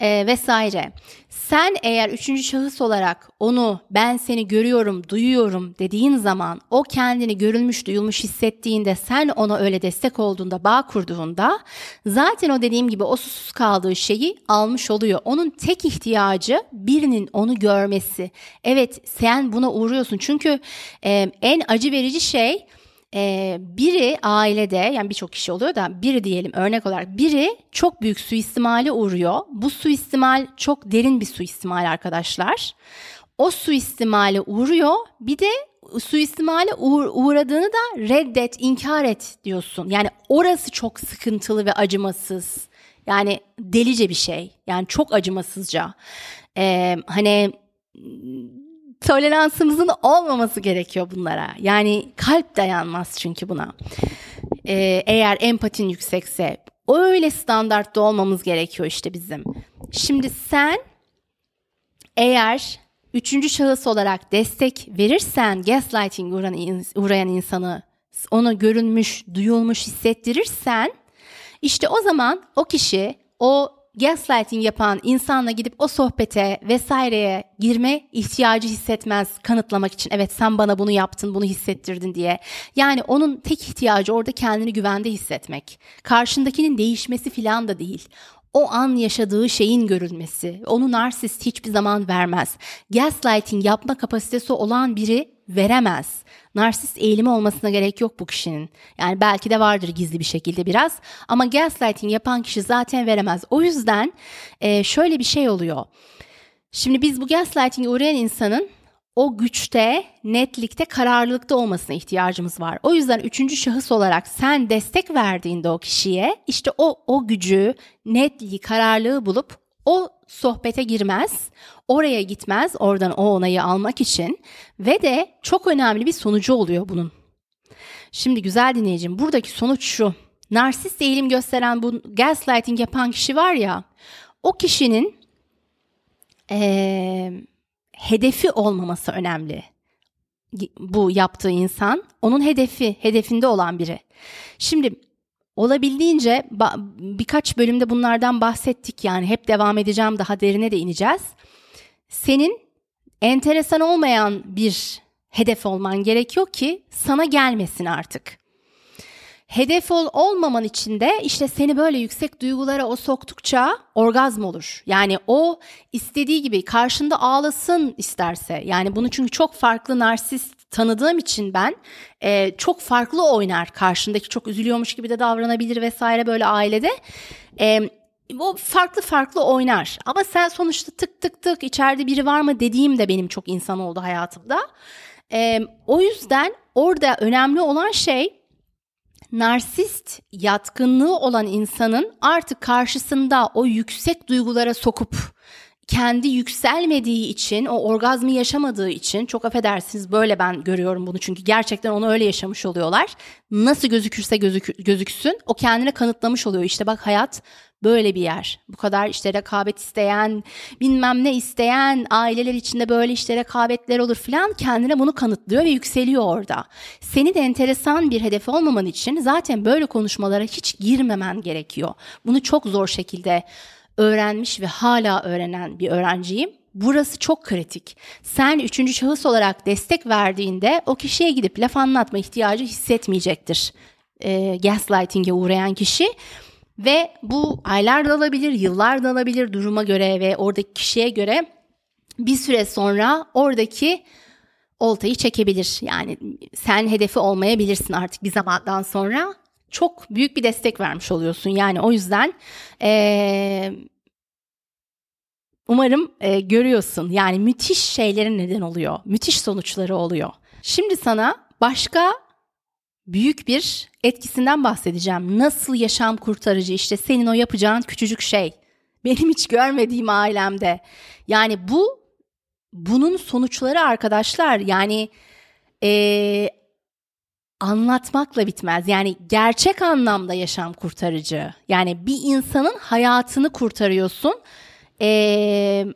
e, vesaire. Sen eğer üçüncü şahıs olarak onu ben seni görüyorum, duyuyorum dediğin zaman o kendini görülmüş, duyulmuş hissettiğinde sen ona öyle destek olduğunda, bağ kurduğunda zaten o dediğim gibi o susuz kaldığı şeyi almış oluyor. Onun tek ihtiyacı birinin onu görmesi. Evet sen buna uğruyorsun çünkü e, en acı verici şey ee, biri ailede yani birçok kişi oluyor da biri diyelim örnek olarak biri çok büyük suistimale uğruyor. Bu suistimal çok derin bir suistimal arkadaşlar. O suistimale uğruyor bir de suistimale uğra- uğradığını da reddet, inkar et diyorsun. Yani orası çok sıkıntılı ve acımasız. Yani delice bir şey. Yani çok acımasızca. Ee, hani toleransımızın olmaması gerekiyor bunlara. Yani kalp dayanmaz çünkü buna. Ee, eğer empatin yüksekse öyle standartta olmamız gerekiyor işte bizim. Şimdi sen eğer üçüncü şahıs olarak destek verirsen gaslighting uğrayan insanı onu görünmüş, duyulmuş hissettirirsen işte o zaman o kişi o gaslighting yapan insanla gidip o sohbete vesaireye girme ihtiyacı hissetmez kanıtlamak için. Evet sen bana bunu yaptın, bunu hissettirdin diye. Yani onun tek ihtiyacı orada kendini güvende hissetmek. Karşındakinin değişmesi falan da değil o an yaşadığı şeyin görülmesi. Onu narsist hiçbir zaman vermez. Gaslighting yapma kapasitesi olan biri veremez. Narsist eğilimi olmasına gerek yok bu kişinin. Yani belki de vardır gizli bir şekilde biraz. Ama gaslighting yapan kişi zaten veremez. O yüzden e, şöyle bir şey oluyor. Şimdi biz bu gaslighting'e uğrayan insanın o güçte, netlikte, kararlılıkta olmasına ihtiyacımız var. O yüzden üçüncü şahıs olarak sen destek verdiğinde o kişiye işte o o gücü, netliği, kararlılığı bulup o sohbete girmez, oraya gitmez oradan o onayı almak için ve de çok önemli bir sonucu oluyor bunun. Şimdi güzel dinleyicim buradaki sonuç şu. Narsist eğilim gösteren bu gaslighting yapan kişi var ya o kişinin ee, hedefi olmaması önemli. Bu yaptığı insan onun hedefi, hedefinde olan biri. Şimdi olabildiğince birkaç bölümde bunlardan bahsettik yani hep devam edeceğim daha derine de ineceğiz. Senin enteresan olmayan bir hedef olman gerekiyor ki sana gelmesin artık. Hedef ol olmaman için de işte seni böyle yüksek duygulara o soktukça orgazm olur. Yani o istediği gibi karşında ağlasın isterse. Yani bunu çünkü çok farklı narsist tanıdığım için ben e, çok farklı oynar. Karşındaki çok üzülüyormuş gibi de davranabilir vesaire böyle ailede. E, o farklı farklı oynar. Ama sen sonuçta tık tık tık içeride biri var mı dediğim de benim çok insan oldu hayatımda. E, o yüzden orada önemli olan şey narsist yatkınlığı olan insanın artık karşısında o yüksek duygulara sokup kendi yükselmediği için, o orgazmı yaşamadığı için çok affedersiniz böyle ben görüyorum bunu çünkü gerçekten onu öyle yaşamış oluyorlar. Nasıl gözükürse gözük, gözüksün o kendine kanıtlamış oluyor. İşte bak hayat böyle bir yer. Bu kadar işte rekabet isteyen, bilmem ne isteyen, aileler içinde böyle işte rekabetler olur falan kendine bunu kanıtlıyor ve yükseliyor orada. Seni de enteresan bir hedef olmaman için zaten böyle konuşmalara hiç girmemen gerekiyor. Bunu çok zor şekilde öğrenmiş ve hala öğrenen bir öğrenciyim. Burası çok kritik. Sen üçüncü şahıs olarak destek verdiğinde o kişiye gidip laf anlatma ihtiyacı hissetmeyecektir. E, gaslighting'e uğrayan kişi ve bu aylar da alabilir, yıllar da alabilir duruma göre ve oradaki kişiye göre bir süre sonra oradaki oltayı çekebilir. Yani sen hedefi olmayabilirsin artık bir zamandan sonra. Çok büyük bir destek vermiş oluyorsun. Yani o yüzden ee, umarım e, görüyorsun. Yani müthiş şeylerin neden oluyor. Müthiş sonuçları oluyor. Şimdi sana başka büyük bir etkisinden bahsedeceğim. Nasıl yaşam kurtarıcı işte senin o yapacağın küçücük şey. Benim hiç görmediğim ailemde. Yani bu bunun sonuçları arkadaşlar yani e, anlatmakla bitmez. Yani gerçek anlamda yaşam kurtarıcı. Yani bir insanın hayatını kurtarıyorsun. Ee,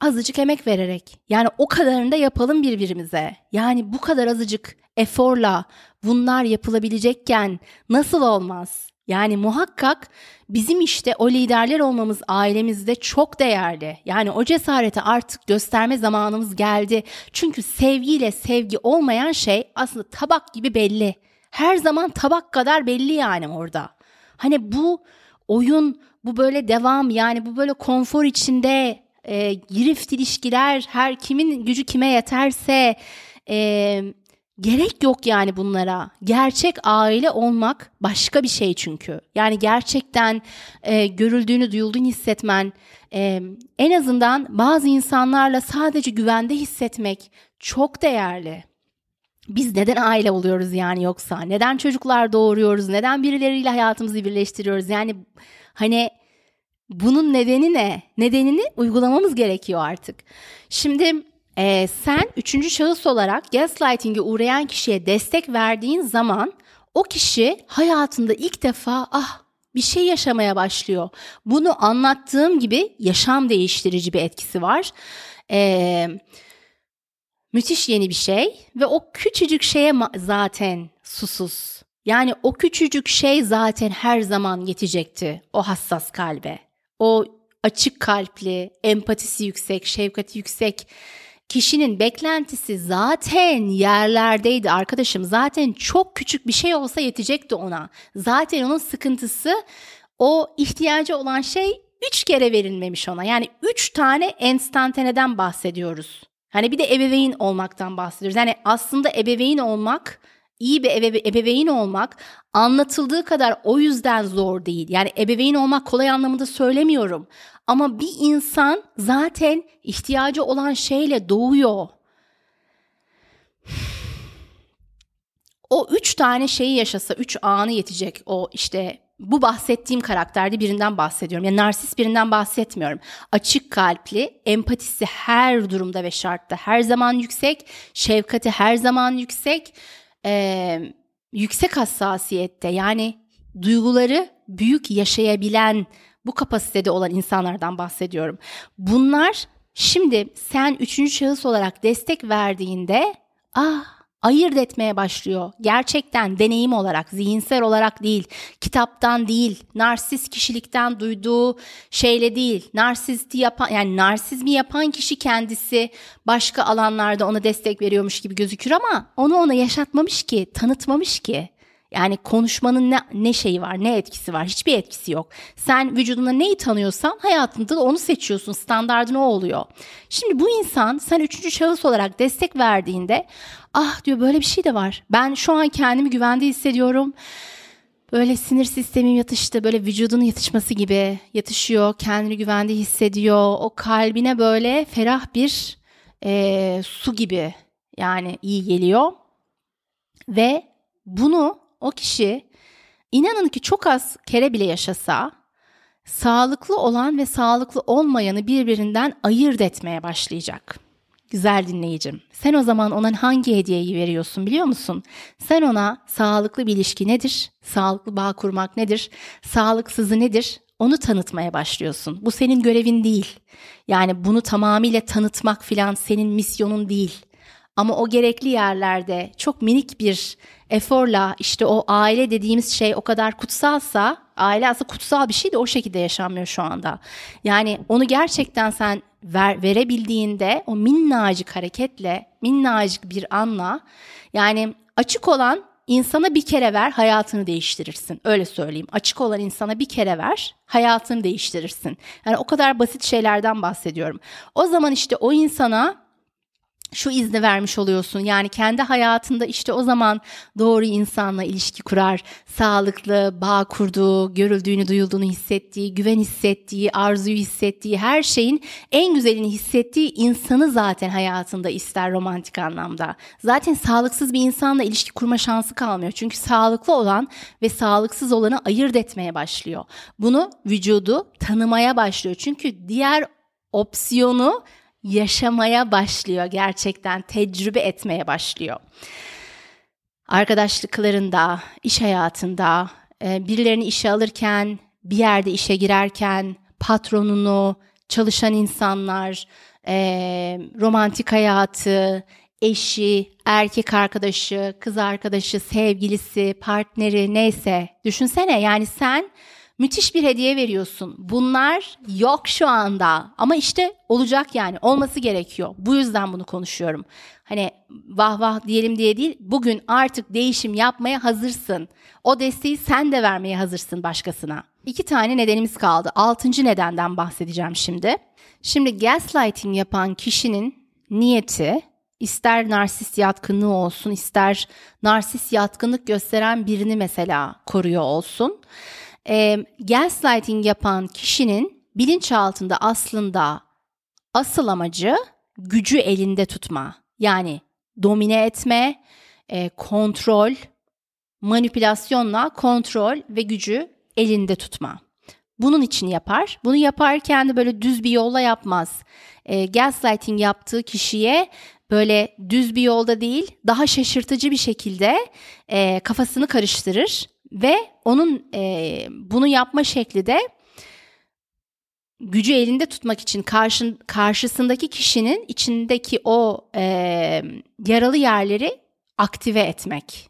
azıcık emek vererek. Yani o kadarını da yapalım birbirimize. Yani bu kadar azıcık eforla bunlar yapılabilecekken nasıl olmaz? Yani muhakkak bizim işte o liderler olmamız ailemizde çok değerli. Yani o cesareti artık gösterme zamanımız geldi. Çünkü sevgiyle sevgi olmayan şey aslında tabak gibi belli. Her zaman tabak kadar belli yani orada. Hani bu oyun, bu böyle devam yani bu böyle konfor içinde e, girift ilişkiler, her kimin gücü kime yeterse e, Gerek yok yani bunlara. Gerçek aile olmak başka bir şey çünkü. Yani gerçekten e, görüldüğünü, duyulduğunu hissetmen, e, en azından bazı insanlarla sadece güvende hissetmek çok değerli. Biz neden aile oluyoruz yani yoksa? Neden çocuklar doğuruyoruz? Neden birileriyle hayatımızı birleştiriyoruz? Yani hani bunun nedeni ne? Nedenini uygulamamız gerekiyor artık. Şimdi ee, sen üçüncü şahıs olarak gaslighting'e uğrayan kişiye destek verdiğin zaman o kişi hayatında ilk defa ah bir şey yaşamaya başlıyor. Bunu anlattığım gibi yaşam değiştirici bir etkisi var. Ee, müthiş yeni bir şey ve o küçücük şeye zaten susuz. Yani o küçücük şey zaten her zaman yetecekti o hassas kalbe. O açık kalpli, empatisi yüksek, şefkati yüksek kişinin beklentisi zaten yerlerdeydi arkadaşım. Zaten çok küçük bir şey olsa yetecekti ona. Zaten onun sıkıntısı o ihtiyacı olan şey üç kere verilmemiş ona. Yani üç tane enstantaneden bahsediyoruz. Hani bir de ebeveyn olmaktan bahsediyoruz. Yani aslında ebeveyn olmak iyi bir ebe ebeveyn olmak anlatıldığı kadar o yüzden zor değil. Yani ebeveyn olmak kolay anlamında söylemiyorum. Ama bir insan zaten ihtiyacı olan şeyle doğuyor. O üç tane şeyi yaşasa, üç anı yetecek. O işte bu bahsettiğim karakterde birinden bahsediyorum. Yani narsist birinden bahsetmiyorum. Açık kalpli, empatisi her durumda ve şartta her zaman yüksek, şefkati her zaman yüksek, ee, yüksek hassasiyette yani duyguları büyük yaşayabilen bu kapasitede olan insanlardan bahsediyorum. Bunlar şimdi sen üçüncü şahıs olarak destek verdiğinde ah ayırt etmeye başlıyor. Gerçekten deneyim olarak, zihinsel olarak değil, kitaptan değil, narsist kişilikten duyduğu şeyle değil. Narsisti yapan yani narsizmi yapan kişi kendisi başka alanlarda ona destek veriyormuş gibi gözükür ama onu ona yaşatmamış ki, tanıtmamış ki. Yani konuşmanın ne, ne şeyi var, ne etkisi var? Hiçbir etkisi yok. Sen vücudunda neyi tanıyorsan hayatında da onu seçiyorsun. Standardın o oluyor. Şimdi bu insan sen üçüncü şahıs olarak destek verdiğinde ah diyor böyle bir şey de var. Ben şu an kendimi güvende hissediyorum. Böyle sinir sistemim yatıştı, böyle vücudunun yatışması gibi yatışıyor, kendini güvende hissediyor. O kalbine böyle ferah bir e, su gibi yani iyi geliyor. Ve bunu o kişi inanın ki çok az kere bile yaşasa sağlıklı olan ve sağlıklı olmayanı birbirinden ayırt etmeye başlayacak. Güzel dinleyicim. Sen o zaman ona hangi hediyeyi veriyorsun biliyor musun? Sen ona sağlıklı bir ilişki nedir? Sağlıklı bağ kurmak nedir? Sağlıksızı nedir? Onu tanıtmaya başlıyorsun. Bu senin görevin değil. Yani bunu tamamıyla tanıtmak filan senin misyonun değil. Ama o gerekli yerlerde çok minik bir eforla işte o aile dediğimiz şey o kadar kutsalsa aile aslında kutsal bir şey de o şekilde yaşanmıyor şu anda. Yani onu gerçekten sen ver, verebildiğinde o minnacık hareketle minnacık bir anla yani açık olan insana bir kere ver hayatını değiştirirsin. Öyle söyleyeyim. Açık olan insana bir kere ver hayatını değiştirirsin. Yani o kadar basit şeylerden bahsediyorum. O zaman işte o insana şu izni vermiş oluyorsun. Yani kendi hayatında işte o zaman doğru insanla ilişki kurar, sağlıklı bağ kurduğu, görüldüğünü, duyulduğunu hissettiği, güven hissettiği, arzuyu hissettiği, her şeyin en güzelini hissettiği insanı zaten hayatında ister romantik anlamda. Zaten sağlıksız bir insanla ilişki kurma şansı kalmıyor. Çünkü sağlıklı olan ve sağlıksız olanı ayırt etmeye başlıyor. Bunu vücudu tanımaya başlıyor. Çünkü diğer opsiyonu yaşamaya başlıyor gerçekten tecrübe etmeye başlıyor. Arkadaşlıklarında, iş hayatında, e, birilerini işe alırken, bir yerde işe girerken, patronunu, çalışan insanlar, e, romantik hayatı, eşi, erkek arkadaşı, kız arkadaşı, sevgilisi, partneri neyse düşünsene yani sen Müthiş bir hediye veriyorsun. Bunlar yok şu anda ama işte olacak yani olması gerekiyor. Bu yüzden bunu konuşuyorum. Hani vah vah diyelim diye değil bugün artık değişim yapmaya hazırsın. O desteği sen de vermeye hazırsın başkasına. İki tane nedenimiz kaldı. Altıncı nedenden bahsedeceğim şimdi. Şimdi gaslighting yapan kişinin niyeti ister narsist yatkınlığı olsun ister narsist yatkınlık gösteren birini mesela koruyor olsun e, gaslighting yapan kişinin bilinçaltında aslında asıl amacı gücü elinde tutma. Yani domine etme, e, kontrol, manipülasyonla kontrol ve gücü elinde tutma. Bunun için yapar. Bunu yaparken de böyle düz bir yolla yapmaz. E, gaslighting yaptığı kişiye böyle düz bir yolda değil, daha şaşırtıcı bir şekilde e, kafasını karıştırır ve onun e, bunu yapma şekli de gücü elinde tutmak için karşın, karşısındaki kişinin içindeki o e, yaralı yerleri aktive etmek.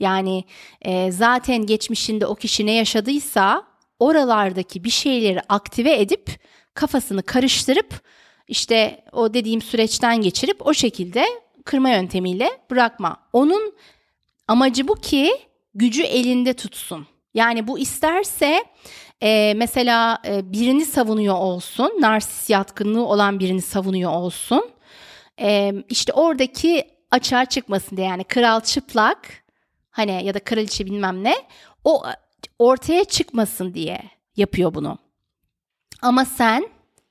Yani e, zaten geçmişinde o kişi ne yaşadıysa oralardaki bir şeyleri aktive edip kafasını karıştırıp işte o dediğim süreçten geçirip o şekilde kırma yöntemiyle bırakma. Onun amacı bu ki gücü elinde tutsun. Yani bu isterse e, mesela e, birini savunuyor olsun, narsist yatkınlığı olan birini savunuyor olsun. E, işte oradaki açığa çıkmasın diye yani kral çıplak hani ya da kraliçe bilmem ne o ortaya çıkmasın diye yapıyor bunu. Ama sen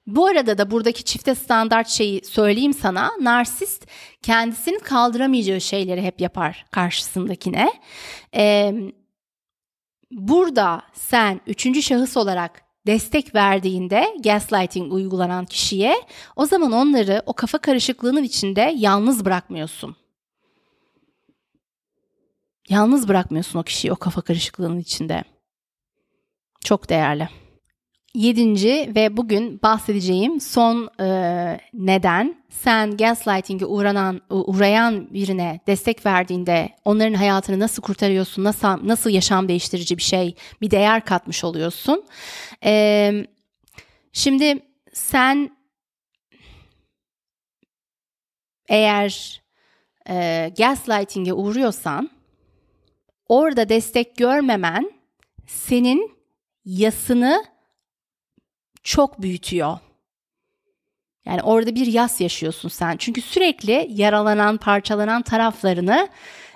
bu arada da buradaki çifte standart şeyi söyleyeyim sana. Narsist kendisinin kaldıramayacağı şeyleri hep yapar karşısındakine. Ee, burada sen üçüncü şahıs olarak destek verdiğinde gaslighting uygulanan kişiye o zaman onları o kafa karışıklığının içinde yalnız bırakmıyorsun. Yalnız bırakmıyorsun o kişiyi o kafa karışıklığının içinde. Çok değerli. Yedinci ve bugün bahsedeceğim son e, neden sen gaslighting'e uğranan, uğrayan birine destek verdiğinde onların hayatını nasıl kurtarıyorsun, nasıl nasıl yaşam değiştirici bir şey, bir değer katmış oluyorsun. E, şimdi sen eğer e, gaslighting'e uğruyorsan orada destek görmemen senin yasını çok büyütüyor. Yani orada bir yas yaşıyorsun sen. Çünkü sürekli yaralanan, parçalanan taraflarını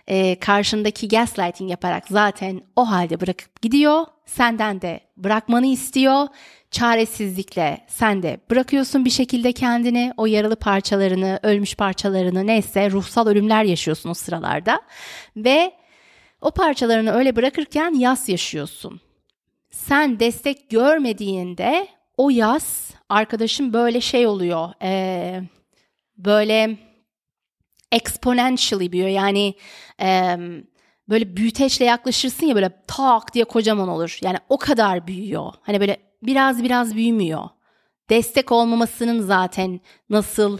e, karşındaki gaslighting yaparak zaten o halde bırakıp gidiyor. Senden de bırakmanı istiyor. Çaresizlikle sen de bırakıyorsun bir şekilde kendini, o yaralı parçalarını, ölmüş parçalarını neyse ruhsal ölümler yaşıyorsun o sıralarda. Ve o parçalarını öyle bırakırken yas yaşıyorsun. sen destek görmediğinde o yaz arkadaşım böyle şey oluyor. E, böyle exponentially büyüyor. Yani e, böyle büyüteçle yaklaşırsın ya böyle tak diye kocaman olur. Yani o kadar büyüyor. Hani böyle biraz biraz büyümüyor. Destek olmamasının zaten nasıl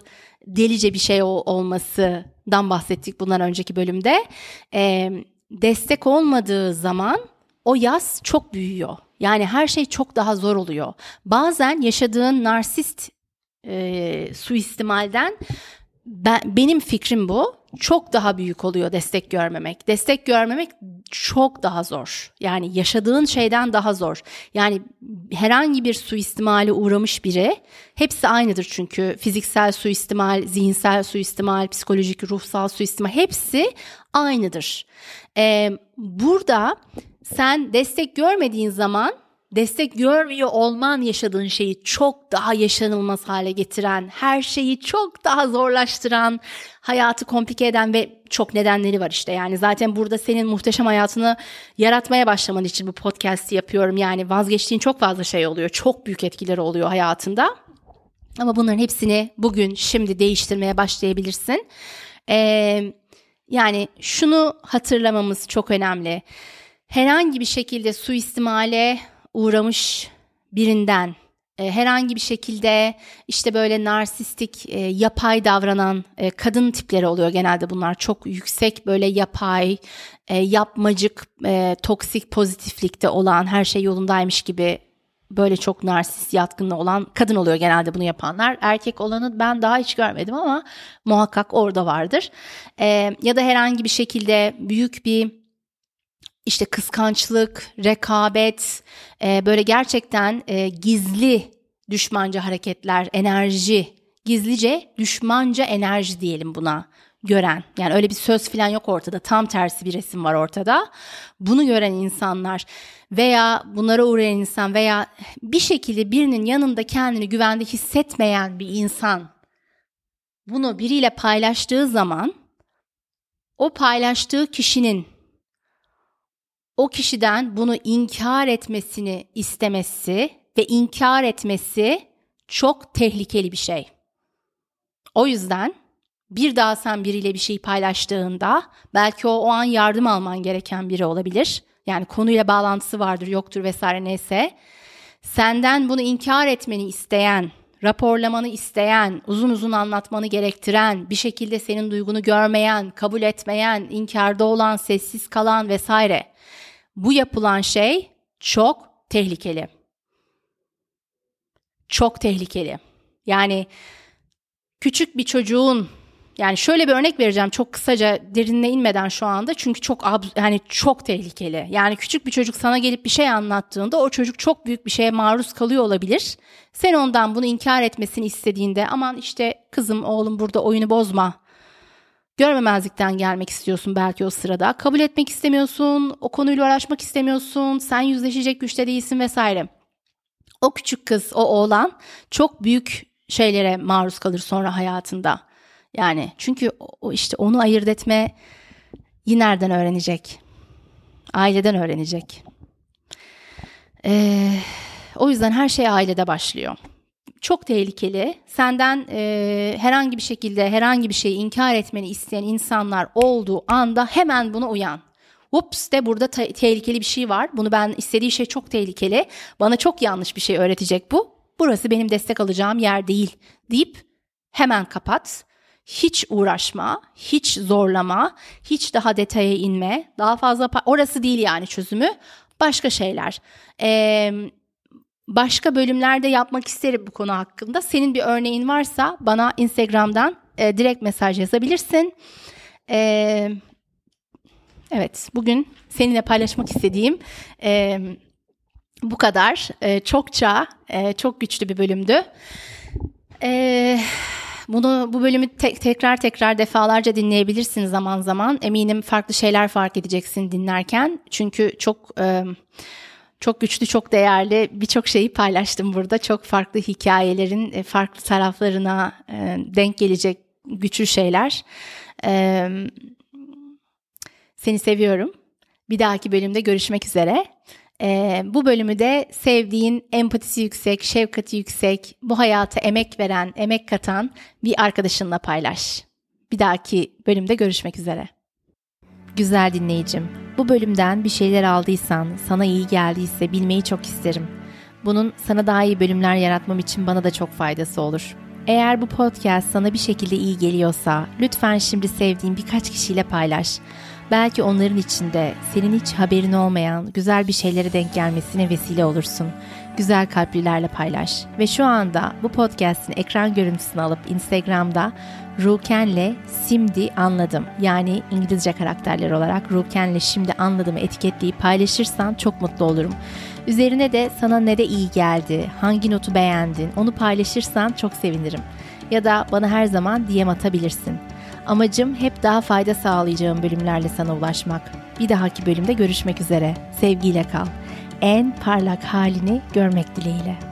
delice bir şey olmasından bahsettik bundan önceki bölümde. E, destek olmadığı zaman o yaz çok büyüyor. Yani her şey çok daha zor oluyor. Bazen yaşadığın narsist e, suistimalden ben, benim fikrim bu. Çok daha büyük oluyor destek görmemek. Destek görmemek çok daha zor. Yani yaşadığın şeyden daha zor. Yani herhangi bir suistimale uğramış biri hepsi aynıdır çünkü fiziksel suistimal, zihinsel suistimal, psikolojik, ruhsal suistimal hepsi aynıdır. Ee, burada sen destek görmediğin zaman destek görmüyor olman yaşadığın şeyi çok daha yaşanılmaz hale getiren, her şeyi çok daha zorlaştıran, hayatı komplike eden ve çok nedenleri var işte. Yani zaten burada senin muhteşem hayatını yaratmaya başlaman için bu podcast'i yapıyorum. Yani vazgeçtiğin çok fazla şey oluyor. Çok büyük etkileri oluyor hayatında. Ama bunların hepsini bugün, şimdi değiştirmeye başlayabilirsin. Ee, yani şunu hatırlamamız çok önemli. Herhangi bir şekilde suistimale uğramış birinden e, herhangi bir şekilde işte böyle narsistik e, yapay davranan e, kadın tipleri oluyor genelde bunlar çok yüksek böyle yapay yapmacık toksik pozitiflikte olan her şey yolundaymış gibi böyle çok narsist yatkınlığı olan kadın oluyor genelde bunu yapanlar. Erkek olanı ben daha hiç görmedim ama muhakkak orada vardır. Ya da herhangi bir şekilde büyük bir işte kıskançlık, rekabet, e, böyle gerçekten e, gizli düşmanca hareketler, enerji, gizlice düşmanca enerji diyelim buna gören. Yani öyle bir söz falan yok ortada. Tam tersi bir resim var ortada. Bunu gören insanlar veya bunlara uğrayan insan veya bir şekilde birinin yanında kendini güvende hissetmeyen bir insan bunu biriyle paylaştığı zaman o paylaştığı kişinin o kişiden bunu inkar etmesini istemesi ve inkar etmesi çok tehlikeli bir şey. O yüzden bir daha sen biriyle bir şey paylaştığında belki o o an yardım alman gereken biri olabilir. Yani konuyla bağlantısı vardır, yoktur vesaire neyse. Senden bunu inkar etmeni isteyen, raporlamanı isteyen, uzun uzun anlatmanı gerektiren, bir şekilde senin duygunu görmeyen, kabul etmeyen, inkarda olan, sessiz kalan vesaire bu yapılan şey çok tehlikeli. Çok tehlikeli. Yani küçük bir çocuğun yani şöyle bir örnek vereceğim çok kısaca derinine inmeden şu anda çünkü çok yani çok tehlikeli. Yani küçük bir çocuk sana gelip bir şey anlattığında o çocuk çok büyük bir şeye maruz kalıyor olabilir. Sen ondan bunu inkar etmesini istediğinde aman işte kızım oğlum burada oyunu bozma Görmemezlikten gelmek istiyorsun belki o sırada. Kabul etmek istemiyorsun, o konuyla uğraşmak istemiyorsun, sen yüzleşecek güçte değilsin vesaire. O küçük kız, o oğlan çok büyük şeylere maruz kalır sonra hayatında. Yani çünkü işte onu ayırt etme nereden öğrenecek? Aileden öğrenecek. Ee, o yüzden her şey ailede başlıyor çok tehlikeli. Senden e, herhangi bir şekilde herhangi bir şeyi inkar etmeni isteyen insanlar olduğu anda hemen bunu uyan. Ups de burada te- tehlikeli bir şey var. Bunu ben istediği şey çok tehlikeli. Bana çok yanlış bir şey öğretecek bu. Burası benim destek alacağım yer değil deyip hemen kapat. Hiç uğraşma, hiç zorlama, hiç daha detaya inme. Daha fazla orası değil yani çözümü. Başka şeyler. Ee, başka bölümlerde yapmak isterim bu konu hakkında. Senin bir örneğin varsa bana Instagram'dan e, direkt mesaj yazabilirsin. E, evet, bugün seninle paylaşmak istediğim e, bu kadar. E, çokça, e, çok güçlü bir bölümdü. E, bunu bu bölümü te- tekrar tekrar defalarca dinleyebilirsin zaman zaman. Eminim farklı şeyler fark edeceksin dinlerken. Çünkü çok e, çok güçlü, çok değerli birçok şeyi paylaştım burada. Çok farklı hikayelerin e, farklı taraflarına e, denk gelecek güçlü şeyler. E, seni seviyorum. Bir dahaki bölümde görüşmek üzere. Bu bölümü de sevdiğin, empatisi yüksek, şefkati yüksek, bu hayata emek veren, emek katan bir arkadaşınla paylaş. Bir dahaki bölümde görüşmek üzere. Güzel dinleyicim, bu bölümden bir şeyler aldıysan, sana iyi geldiyse bilmeyi çok isterim. Bunun sana daha iyi bölümler yaratmam için bana da çok faydası olur. Eğer bu podcast sana bir şekilde iyi geliyorsa lütfen şimdi sevdiğin birkaç kişiyle paylaş. Belki onların içinde senin hiç haberin olmayan güzel bir şeylere denk gelmesine vesile olursun. Güzel kalplilerle paylaş. Ve şu anda bu podcast'in ekran görüntüsünü alıp Instagram'da Ruken'le Şimdi Anladım yani İngilizce karakterler olarak Ruken'le Şimdi Anladım'ı etiketleyip paylaşırsan çok mutlu olurum. Üzerine de sana ne de iyi geldi, hangi notu beğendin onu paylaşırsan çok sevinirim. Ya da bana her zaman DM atabilirsin. Amacım hep daha fayda sağlayacağım bölümlerle sana ulaşmak. Bir dahaki bölümde görüşmek üzere. Sevgiyle kal. En parlak halini görmek dileğiyle.